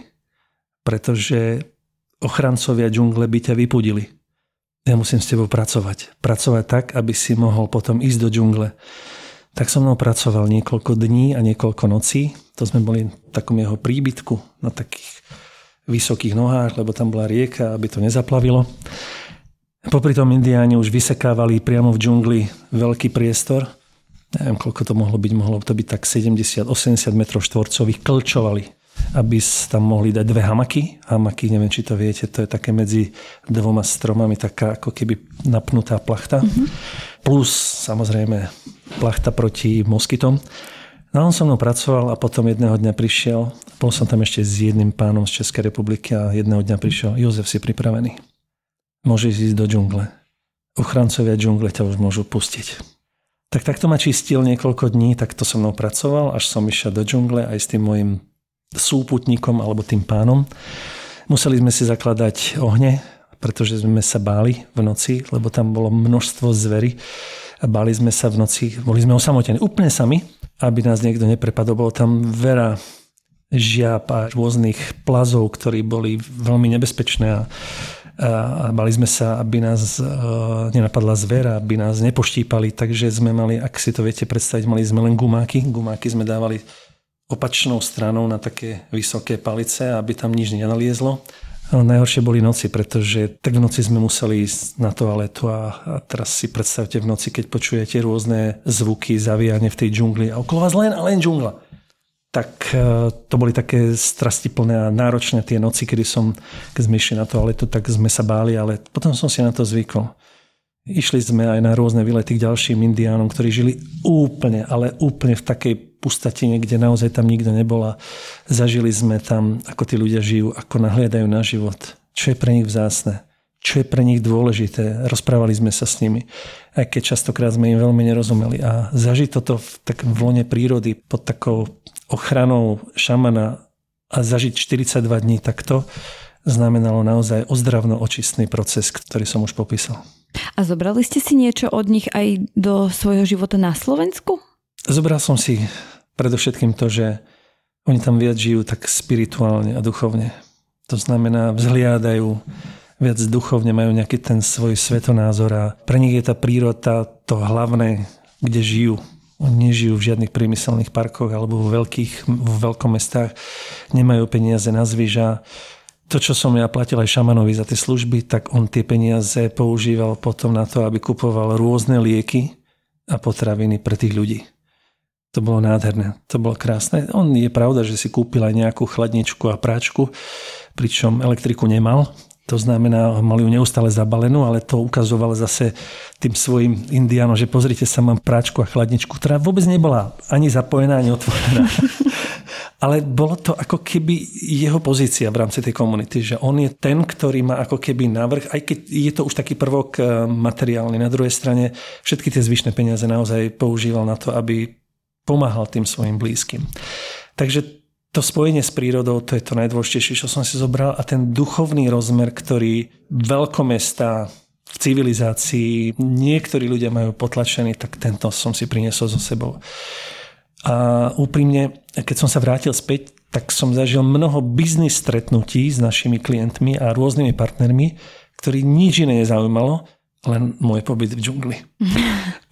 pretože ochrancovia džungle by ťa vypudili ja musím s tebou pracovať. Pracovať tak, aby si mohol potom ísť do džungle. Tak som mnou pracoval niekoľko dní a niekoľko nocí. To sme boli v takom jeho príbytku na takých vysokých nohách, lebo tam bola rieka, aby to nezaplavilo. Popri tom indiáni už vysekávali priamo v džungli veľký priestor. Neviem, koľko to mohlo byť. Mohlo to byť tak 70-80 metrov štvorcových. Klčovali aby tam mohli dať dve hamaky. Hamaky, neviem, či to viete, to je také medzi dvoma stromami, taká ako keby napnutá plachta. Mm-hmm. Plus samozrejme plachta proti moskytom. No on so mnou pracoval a potom jedného dňa prišiel, bol som tam ešte s jedným pánom z Českej republiky a jedného dňa prišiel, Jozef, si pripravený. Môžeš ísť do džungle. Ochrancovia džungle ťa už môžu pustiť. Tak takto ma čistil niekoľko dní, tak to so mnou pracoval, až som išiel do džungle aj s tým môjim súputníkom alebo tým pánom. Museli sme si zakladať ohne, pretože sme sa báli v noci, lebo tam bolo množstvo zvery. A báli sme sa v noci, boli sme osamotení úplne sami, aby nás niekto neprepadol. Bolo tam veľa žiab a rôznych plazov, ktorí boli veľmi nebezpečné a, a bali sme sa, aby nás uh, nenapadla zvera, aby nás nepoštípali, takže sme mali, ak si to viete predstaviť, mali sme len gumáky. Gumáky sme dávali opačnou stranou na také vysoké palice, aby tam nič nenaliezlo. Ale najhoršie boli noci, pretože tak v noci sme museli ísť na toaletu a, a teraz si predstavte v noci, keď počujete rôzne zvuky, zavíjanie v tej džungli a okolo vás len a len džungla. Tak e, to boli také strastiplné a náročné tie noci, kedy som, keď sme išli na toaletu, tak sme sa báli, ale potom som si na to zvykol. Išli sme aj na rôzne výlety k ďalším indiánom, ktorí žili úplne, ale úplne v takej pustatine, kde naozaj tam nikto nebol a zažili sme tam, ako tí ľudia žijú, ako nahliadajú na život, čo je pre nich vzácne, čo je pre nich dôležité. Rozprávali sme sa s nimi, aj keď častokrát sme im veľmi nerozumeli. A zažiť toto v, tak v lone prírody pod takou ochranou šamana a zažiť 42 dní takto, znamenalo naozaj ozdravno očistný proces, ktorý som už popísal. A zobrali ste si niečo od nich aj do svojho života na Slovensku? Zobral som si predovšetkým to, že oni tam viac žijú tak spirituálne a duchovne. To znamená, vzhliadajú viac duchovne, majú nejaký ten svoj svetonázor a pre nich je tá príroda to hlavné, kde žijú. Oni nežijú v žiadnych priemyselných parkoch alebo vo veľkých, vo veľkomestách, nemajú peniaze na zvyža, to, čo som ja platil aj šamanovi za tie služby, tak on tie peniaze používal potom na to, aby kupoval rôzne lieky a potraviny pre tých ľudí. To bolo nádherné, to bolo krásne. On je pravda, že si kúpil aj nejakú chladničku a práčku, pričom elektriku nemal. To znamená, mal ju neustále zabalenú, ale to ukazoval zase tým svojim indiánom, že pozrite sa, mám práčku a chladničku, ktorá vôbec nebola ani zapojená, ani otvorená. <laughs> ale bolo to ako keby jeho pozícia v rámci tej komunity, že on je ten, ktorý má ako keby návrh, aj keď je to už taký prvok eh, materiálny. Na druhej strane všetky tie zvyšné peniaze naozaj používal na to, aby pomáhal tým svojim blízkym. Takže to spojenie s prírodou, to je to najdôležitejšie, čo som si zobral a ten duchovný rozmer, ktorý veľkomestá v civilizácii niektorí ľudia majú potlačený, tak tento som si priniesol so sebou. A úprimne, keď som sa vrátil späť, tak som zažil mnoho biznis stretnutí s našimi klientmi a rôznymi partnermi, ktorí nič iné nezaujímalo, len môj pobyt v džungli.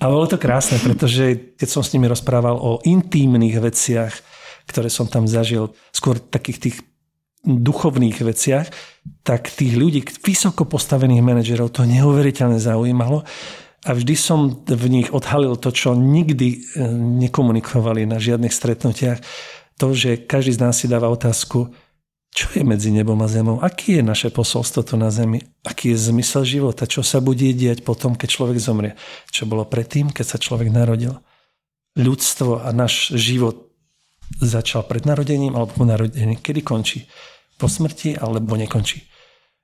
A bolo to krásne, pretože keď som s nimi rozprával o intímnych veciach, ktoré som tam zažil, skôr takých tých duchovných veciach, tak tých ľudí, vysoko postavených manažerov to neuveriteľne zaujímalo a vždy som v nich odhalil to, čo nikdy e, nekomunikovali na žiadnych stretnutiach. To, že každý z nás si dáva otázku, čo je medzi nebom a zemou? Aký je naše posolstvo tu na zemi? Aký je zmysel života? Čo sa bude diať potom, keď človek zomrie? Čo bolo predtým, keď sa človek narodil? Ľudstvo a náš život začal pred narodením alebo po narodení. Kedy končí? Po smrti alebo nekončí?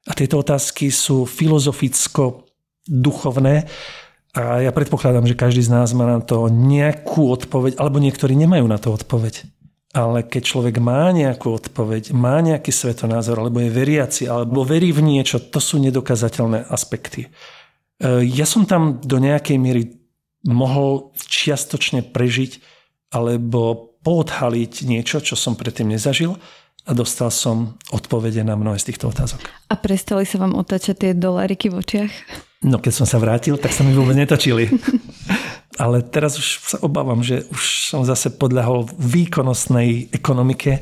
A tieto otázky sú filozoficko-duchovné a ja predpokladám, že každý z nás má na to nejakú odpoveď, alebo niektorí nemajú na to odpoveď. Ale keď človek má nejakú odpoveď, má nejaký svetonázor, alebo je veriaci, alebo verí v niečo, to sú nedokazateľné aspekty. E, ja som tam do nejakej miery mohol čiastočne prežiť, alebo poodhaliť niečo, čo som predtým nezažil a dostal som odpovede na mnohé z týchto otázok. A prestali sa vám otáčať tie doláriky v očiach? No keď som sa vrátil, tak sa mi vôbec netočili. <laughs> Ale teraz už sa obávam, že už som zase podľahol výkonnostnej ekonomike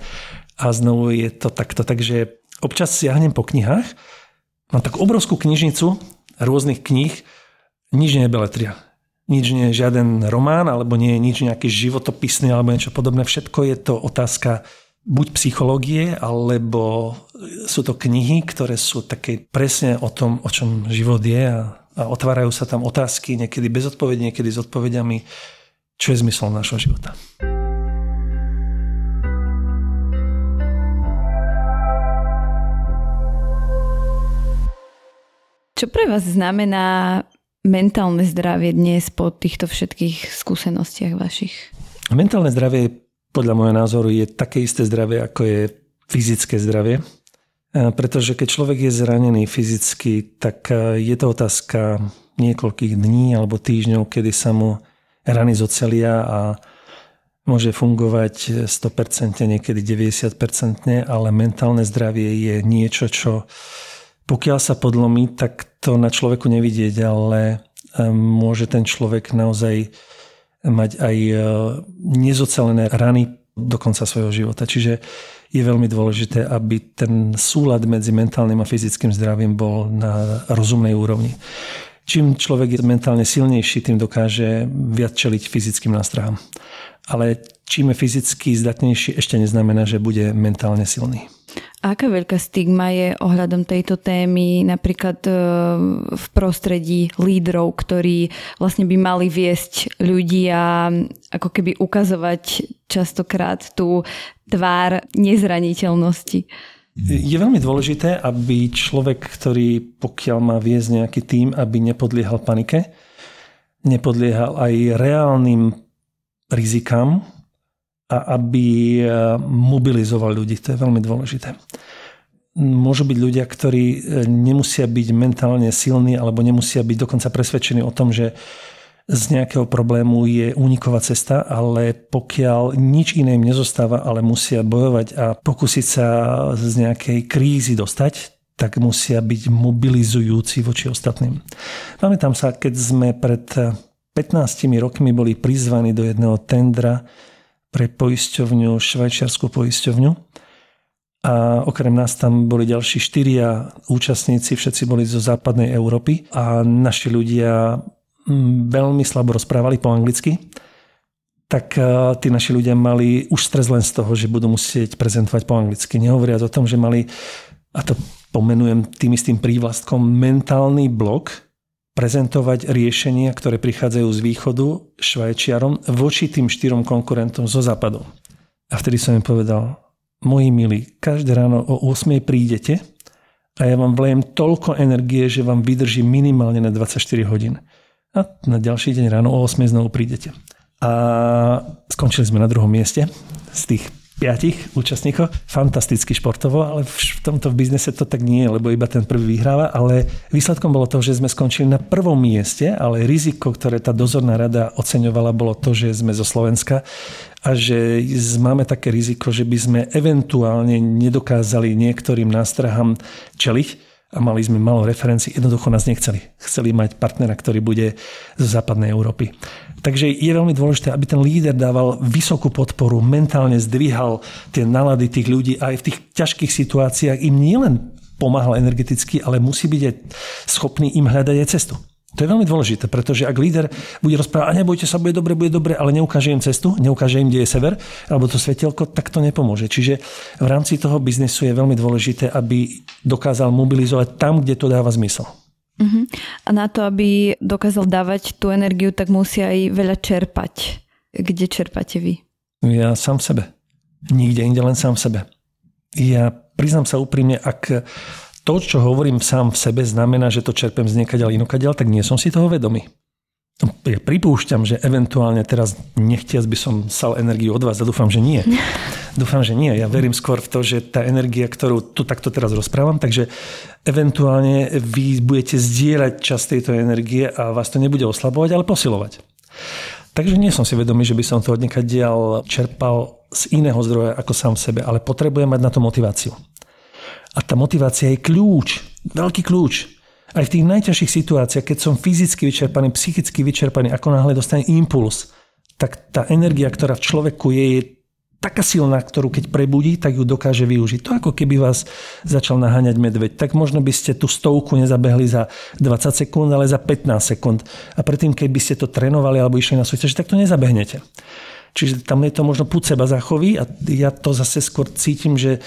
a znovu je to takto. Takže občas siahnem po knihách, mám takú obrovskú knižnicu rôznych kníh, nič nie je beletria nič nie je žiaden román, alebo nie je nič nejaký životopisný, alebo niečo podobné. Všetko je to otázka buď psychológie, alebo sú to knihy, ktoré sú také presne o tom, o čom život je a, a otvárajú sa tam otázky, niekedy bez odpovedí, niekedy s odpovediami, čo je zmysel našho života. Čo pre vás znamená mentálne zdravie dnes po týchto všetkých skúsenostiach vašich? Mentálne zdravie podľa môjho názoru je také isté zdravie, ako je fyzické zdravie. Pretože keď človek je zranený fyzicky, tak je to otázka niekoľkých dní alebo týždňov, kedy sa mu rany zocelia a môže fungovať 100%, niekedy 90%, ale mentálne zdravie je niečo, čo pokiaľ sa podlomí, tak to na človeku nevidieť, ale môže ten človek naozaj mať aj e, nezocelené rany do konca svojho života. Čiže je veľmi dôležité, aby ten súlad medzi mentálnym a fyzickým zdravím bol na rozumnej úrovni. Čím človek je mentálne silnejší, tým dokáže viac čeliť fyzickým nástrahám. Ale čím je fyzicky zdatnejší, ešte neznamená, že bude mentálne silný. Aká veľká stigma je ohľadom tejto témy napríklad e, v prostredí lídrov, ktorí vlastne by mali viesť ľudí a ako keby ukazovať častokrát tú tvár nezraniteľnosti? Je veľmi dôležité, aby človek, ktorý pokiaľ má viesť nejaký tým, aby nepodliehal panike, nepodliehal aj reálnym rizikám, a aby e, mobilizoval ľudí. To je veľmi dôležité. Môžu byť ľudia, ktorí e, nemusia byť mentálne silní alebo nemusia byť dokonca presvedčení o tom, že z nejakého problému je úniková cesta, ale pokiaľ nič iné im nezostáva, ale musia bojovať a pokúsiť sa z nejakej krízy dostať, tak musia byť mobilizujúci voči ostatným. Pamätám sa, keď sme pred 15 rokmi boli prizvaní do jedného tendra pre poisťovňu, švajčiarskú poisťovňu. A okrem nás tam boli ďalší štyria účastníci, všetci boli zo západnej Európy a naši ľudia mm, veľmi slabo rozprávali po anglicky. Tak e, tí naši ľudia mali už stres len z toho, že budú musieť prezentovať po anglicky. Nehovoriac o tom, že mali, a to pomenujem tým istým prívlastkom, mentálny blok, prezentovať riešenia, ktoré prichádzajú z východu Švajčiarom voči tým štyrom konkurentom zo západu. A vtedy som im povedal, moji milí, každé ráno o 8 prídete a ja vám vlejem toľko energie, že vám vydrží minimálne na 24 hodín. A na ďalší deň ráno o 8 znovu prídete. A skončili sme na druhom mieste z tých piatich účastníkov. Fantasticky športovo, ale v tomto biznese to tak nie lebo iba ten prvý vyhráva, ale výsledkom bolo to, že sme skončili na prvom mieste, ale riziko, ktoré tá dozorná rada oceňovala, bolo to, že sme zo Slovenska a že máme také riziko, že by sme eventuálne nedokázali niektorým nástrahám čeliť a mali sme malo referencií, jednoducho nás nechceli. Chceli mať partnera, ktorý bude zo západnej Európy. Takže je veľmi dôležité, aby ten líder dával vysokú podporu, mentálne zdvíhal tie nálady tých ľudí aj v tých ťažkých situáciách im nielen pomáhal energeticky, ale musí byť aj schopný im hľadať aj cestu. To je veľmi dôležité, pretože ak líder bude rozprávať, a nebojte sa, bude dobre, bude dobre, ale neukáže im cestu, neukáže im, kde je sever, alebo to svetelko, tak to nepomôže. Čiže v rámci toho biznesu je veľmi dôležité, aby dokázal mobilizovať tam, kde to dáva zmysel. Uh-huh. A na to, aby dokázal dávať tú energiu, tak musí aj veľa čerpať. Kde čerpáte vy? Ja sám v sebe. Nikde inde, len sám v sebe. Ja priznám sa úprimne, ak to, čo hovorím sám v sebe, znamená, že to čerpem z niekaďal inokadiaľ, tak nie som si toho vedomý. Ja pripúšťam, že eventuálne teraz nechtiac by som sal energiu od vás a dúfam, že nie. <laughs> Dúfam, že nie. Ja verím skôr v to, že tá energia, ktorú tu takto teraz rozprávam, takže eventuálne vy budete zdieľať čas tejto energie a vás to nebude oslabovať, ale posilovať. Takže nie som si vedomý, že by som to od dial čerpal z iného zdroja ako sám v sebe, ale potrebujem mať na to motiváciu. A tá motivácia je kľúč, veľký kľúč. Aj v tých najťažších situáciách, keď som fyzicky vyčerpaný, psychicky vyčerpaný, ako náhle dostane impuls, tak tá energia, ktorá v človeku je, je taká silná, ktorú keď prebudí, tak ju dokáže využiť. To ako keby vás začal naháňať medveď. Tak možno by ste tú stovku nezabehli za 20 sekúnd, ale za 15 sekúnd. A predtým, keby ste to trénovali alebo išli na súťaž, tak to nezabehnete. Čiže tam je to možno púd seba zachoví a ja to zase skôr cítim, že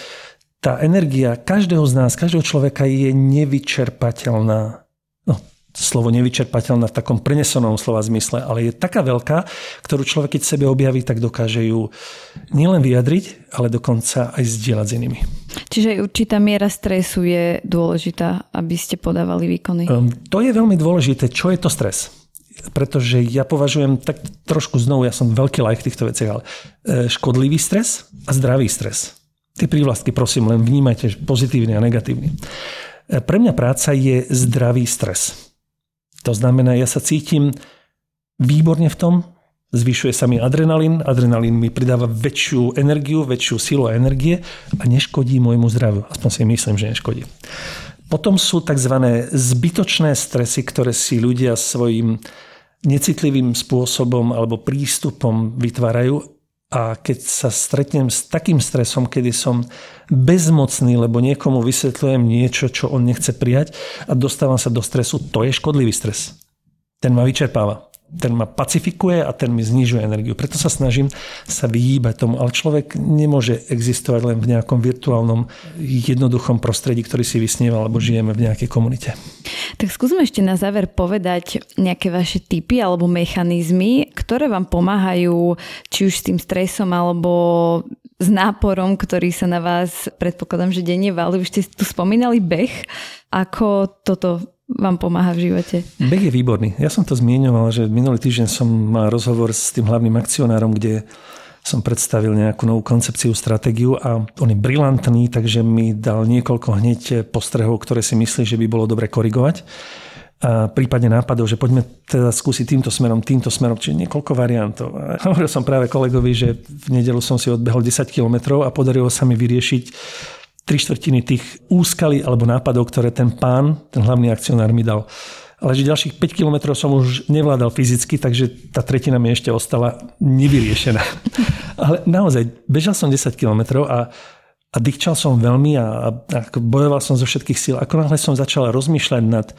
tá energia každého z nás, každého človeka je nevyčerpateľná. Slovo nevyčerpateľná v takom prenesenom slova zmysle, ale je taká veľká, ktorú človek keď sebe objaví, tak dokáže ju nielen vyjadriť, ale dokonca aj zdieľať s inými. Čiže určitá miera stresu je dôležitá, aby ste podávali výkony? Um, to je veľmi dôležité. Čo je to stres? pretože ja považujem tak trošku znovu, ja som veľký lajk v týchto veciach, ale e, škodlivý stres a zdravý stres. Tie prívlastky prosím len vnímajte pozitívne a negatívne. Pre mňa práca je zdravý stres. To znamená, ja sa cítim výborne v tom, zvyšuje sa mi adrenalín, adrenalín mi pridáva väčšiu energiu, väčšiu silu a energie a neškodí môjmu zdraviu. Aspoň si myslím, že neškodí. Potom sú tzv. zbytočné stresy, ktoré si ľudia svojim necitlivým spôsobom alebo prístupom vytvárajú a keď sa stretnem s takým stresom, kedy som bezmocný, lebo niekomu vysvetľujem niečo, čo on nechce prijať a dostávam sa do stresu, to je škodlivý stres. Ten ma vyčerpáva ten ma pacifikuje a ten mi znižuje energiu. Preto sa snažím sa vyhýbať tomu. Ale človek nemôže existovať len v nejakom virtuálnom, jednoduchom prostredí, ktorý si vysnieva, alebo žijeme v nejakej komunite. Tak skúsme ešte na záver povedať nejaké vaše typy alebo mechanizmy, ktoré vám pomáhajú či už s tým stresom alebo s náporom, ktorý sa na vás, predpokladám, že denne valí. Už ste tu spomínali beh. Ako toto vám pomáha v živote? Beh je výborný. Ja som to zmienoval, že minulý týždeň som mal rozhovor s tým hlavným akcionárom, kde som predstavil nejakú novú koncepciu, stratégiu a on je brilantný, takže mi dal niekoľko hneď postrehov, ktoré si myslí, že by bolo dobre korigovať. A prípadne nápadov, že poďme teda skúsiť týmto smerom, týmto smerom, čiže niekoľko variantov. A hovoril som práve kolegovi, že v nedelu som si odbehol 10 kilometrov a podarilo sa mi vyriešiť tri štvrtiny tých úskalí alebo nápadov, ktoré ten pán, ten hlavný akcionár mi dal. Ale že ďalších 5 kilometrov som už nevládal fyzicky, takže tá tretina mi ešte ostala nevyriešená. <laughs> Ale naozaj, bežal som 10 kilometrov a, a dýchčal som veľmi a, a bojoval som zo všetkých síl. Ako náhle som začal rozmýšľať nad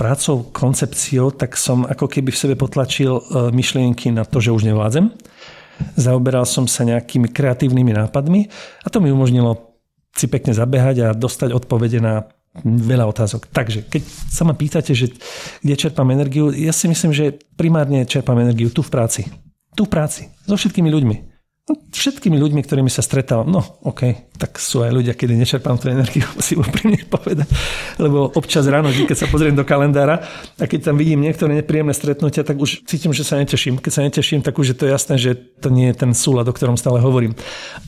prácou, koncepciou, tak som ako keby v sebe potlačil e, myšlienky na to, že už nevládzem. Zaoberal som sa nejakými kreatívnymi nápadmi a to mi umožnilo si pekne zabehať a dostať odpovede na veľa otázok. Takže keď sa ma pýtate, že kde čerpám energiu, ja si myslím, že primárne čerpám energiu tu v práci. Tu v práci. So všetkými ľuďmi. Všetkými ľuďmi, ktorými sa stretávam, no OK, tak sú aj ľudia, kedy nečerpám tú energiu, <laughs> si úprimne povedať. Lebo občas ráno, keď sa pozriem do kalendára a keď tam vidím niektoré nepríjemné stretnutia, tak už cítim, že sa neteším. Keď sa neteším, tak už je to jasné, že to nie je ten súlad, o ktorom stále hovorím.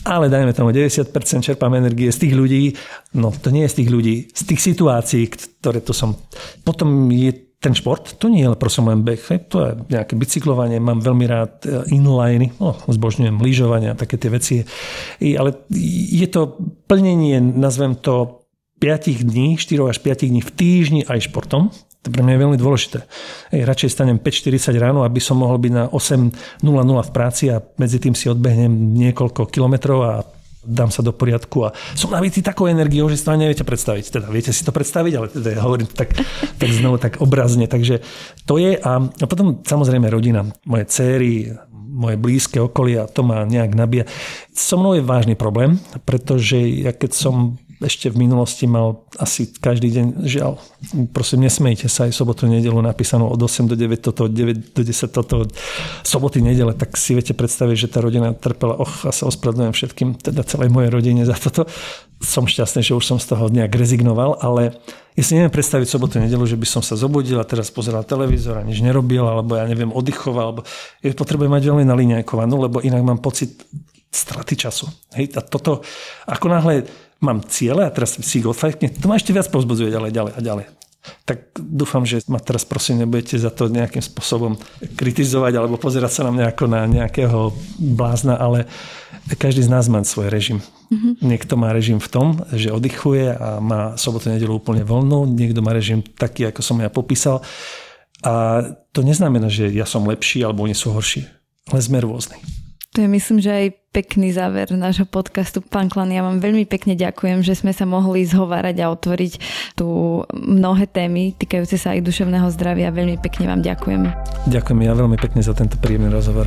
Ale dajme tomu 90% čerpám energie z tých ľudí, no to nie je z tých ľudí, z tých situácií, ktoré tu som. Potom je ten šport, to nie je prosím len beh, to je nejaké bicyklovanie, mám veľmi rád e, inliny, no, zbožňujem a také tie veci, ale je to plnenie, nazvem to 5 dní, 4 až 5 dní v týždni aj športom, to pre mňa je veľmi dôležité. Ej, radšej stanem 5.40 ráno, aby som mohol byť na 8.00 v práci a medzi tým si odbehnem niekoľko kilometrov a dám sa do poriadku a som nabitý takou energiou, že si to neviete predstaviť. Teda viete si to predstaviť, ale teda hovorím tak, tak znovu tak obrazne. Takže to je a, a potom samozrejme rodina, moje céry, moje blízke okolia, to ma nejak nabíja. So mnou je vážny problém, pretože ja keď som ešte v minulosti mal asi každý deň, žiaľ, prosím, nesmejte sa aj sobotu, nedelu napísanú od 8 do 9 toto, od 9 do 10 toto, soboty, nedele, tak si viete predstaviť, že tá rodina trpela, och, a sa ospravedlňujem všetkým, teda celej mojej rodine za toto. Som šťastný, že už som z toho nejak rezignoval, ale ja si neviem predstaviť sobotu, nedelu, že by som sa zobudil a teraz pozeral televízor a nič nerobil, alebo ja neviem, oddychoval, alebo ja potrebujem mať veľmi naliňajkovanú, lebo inak mám pocit straty času. Hej, a toto, ako náhle mám ciele a teraz si ich odfajkne, to ma ešte viac povzbudzuje ďalej, ďalej a ďalej. Tak dúfam, že ma teraz prosím nebudete za to nejakým spôsobom kritizovať alebo pozerať sa na mňa ako na nejakého blázna, ale každý z nás má svoj režim. Mm-hmm. Niekto má režim v tom, že oddychuje a má sobotu nedelu úplne voľnú, niekto má režim taký, ako som ja popísal. A to neznamená, že ja som lepší alebo oni sú horší, ale sme rôzni. To je myslím, že aj pekný záver nášho podcastu. Pán Klan, ja vám veľmi pekne ďakujem, že sme sa mohli zhovárať a otvoriť tu mnohé témy týkajúce sa aj duševného zdravia. Veľmi pekne vám ďakujem. Ďakujem ja veľmi pekne za tento príjemný rozhovor.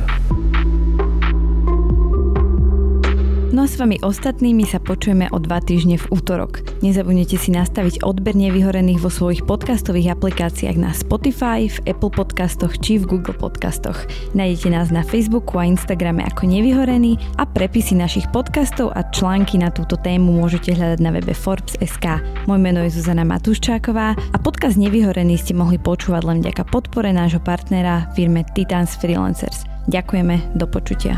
No a s vami ostatnými sa počujeme o dva týždne v útorok. Nezabudnite si nastaviť odber nevyhorených vo svojich podcastových aplikáciách na Spotify, v Apple podcastoch či v Google podcastoch. Nájdete nás na Facebooku a Instagrame ako Nevyhorený a prepisy našich podcastov a články na túto tému môžete hľadať na webe Forbes.sk. Moje meno je Zuzana Matuščáková a podcast Nevyhorený ste mohli počúvať len vďaka podpore nášho partnera firme Titans Freelancers. Ďakujeme, do počutia.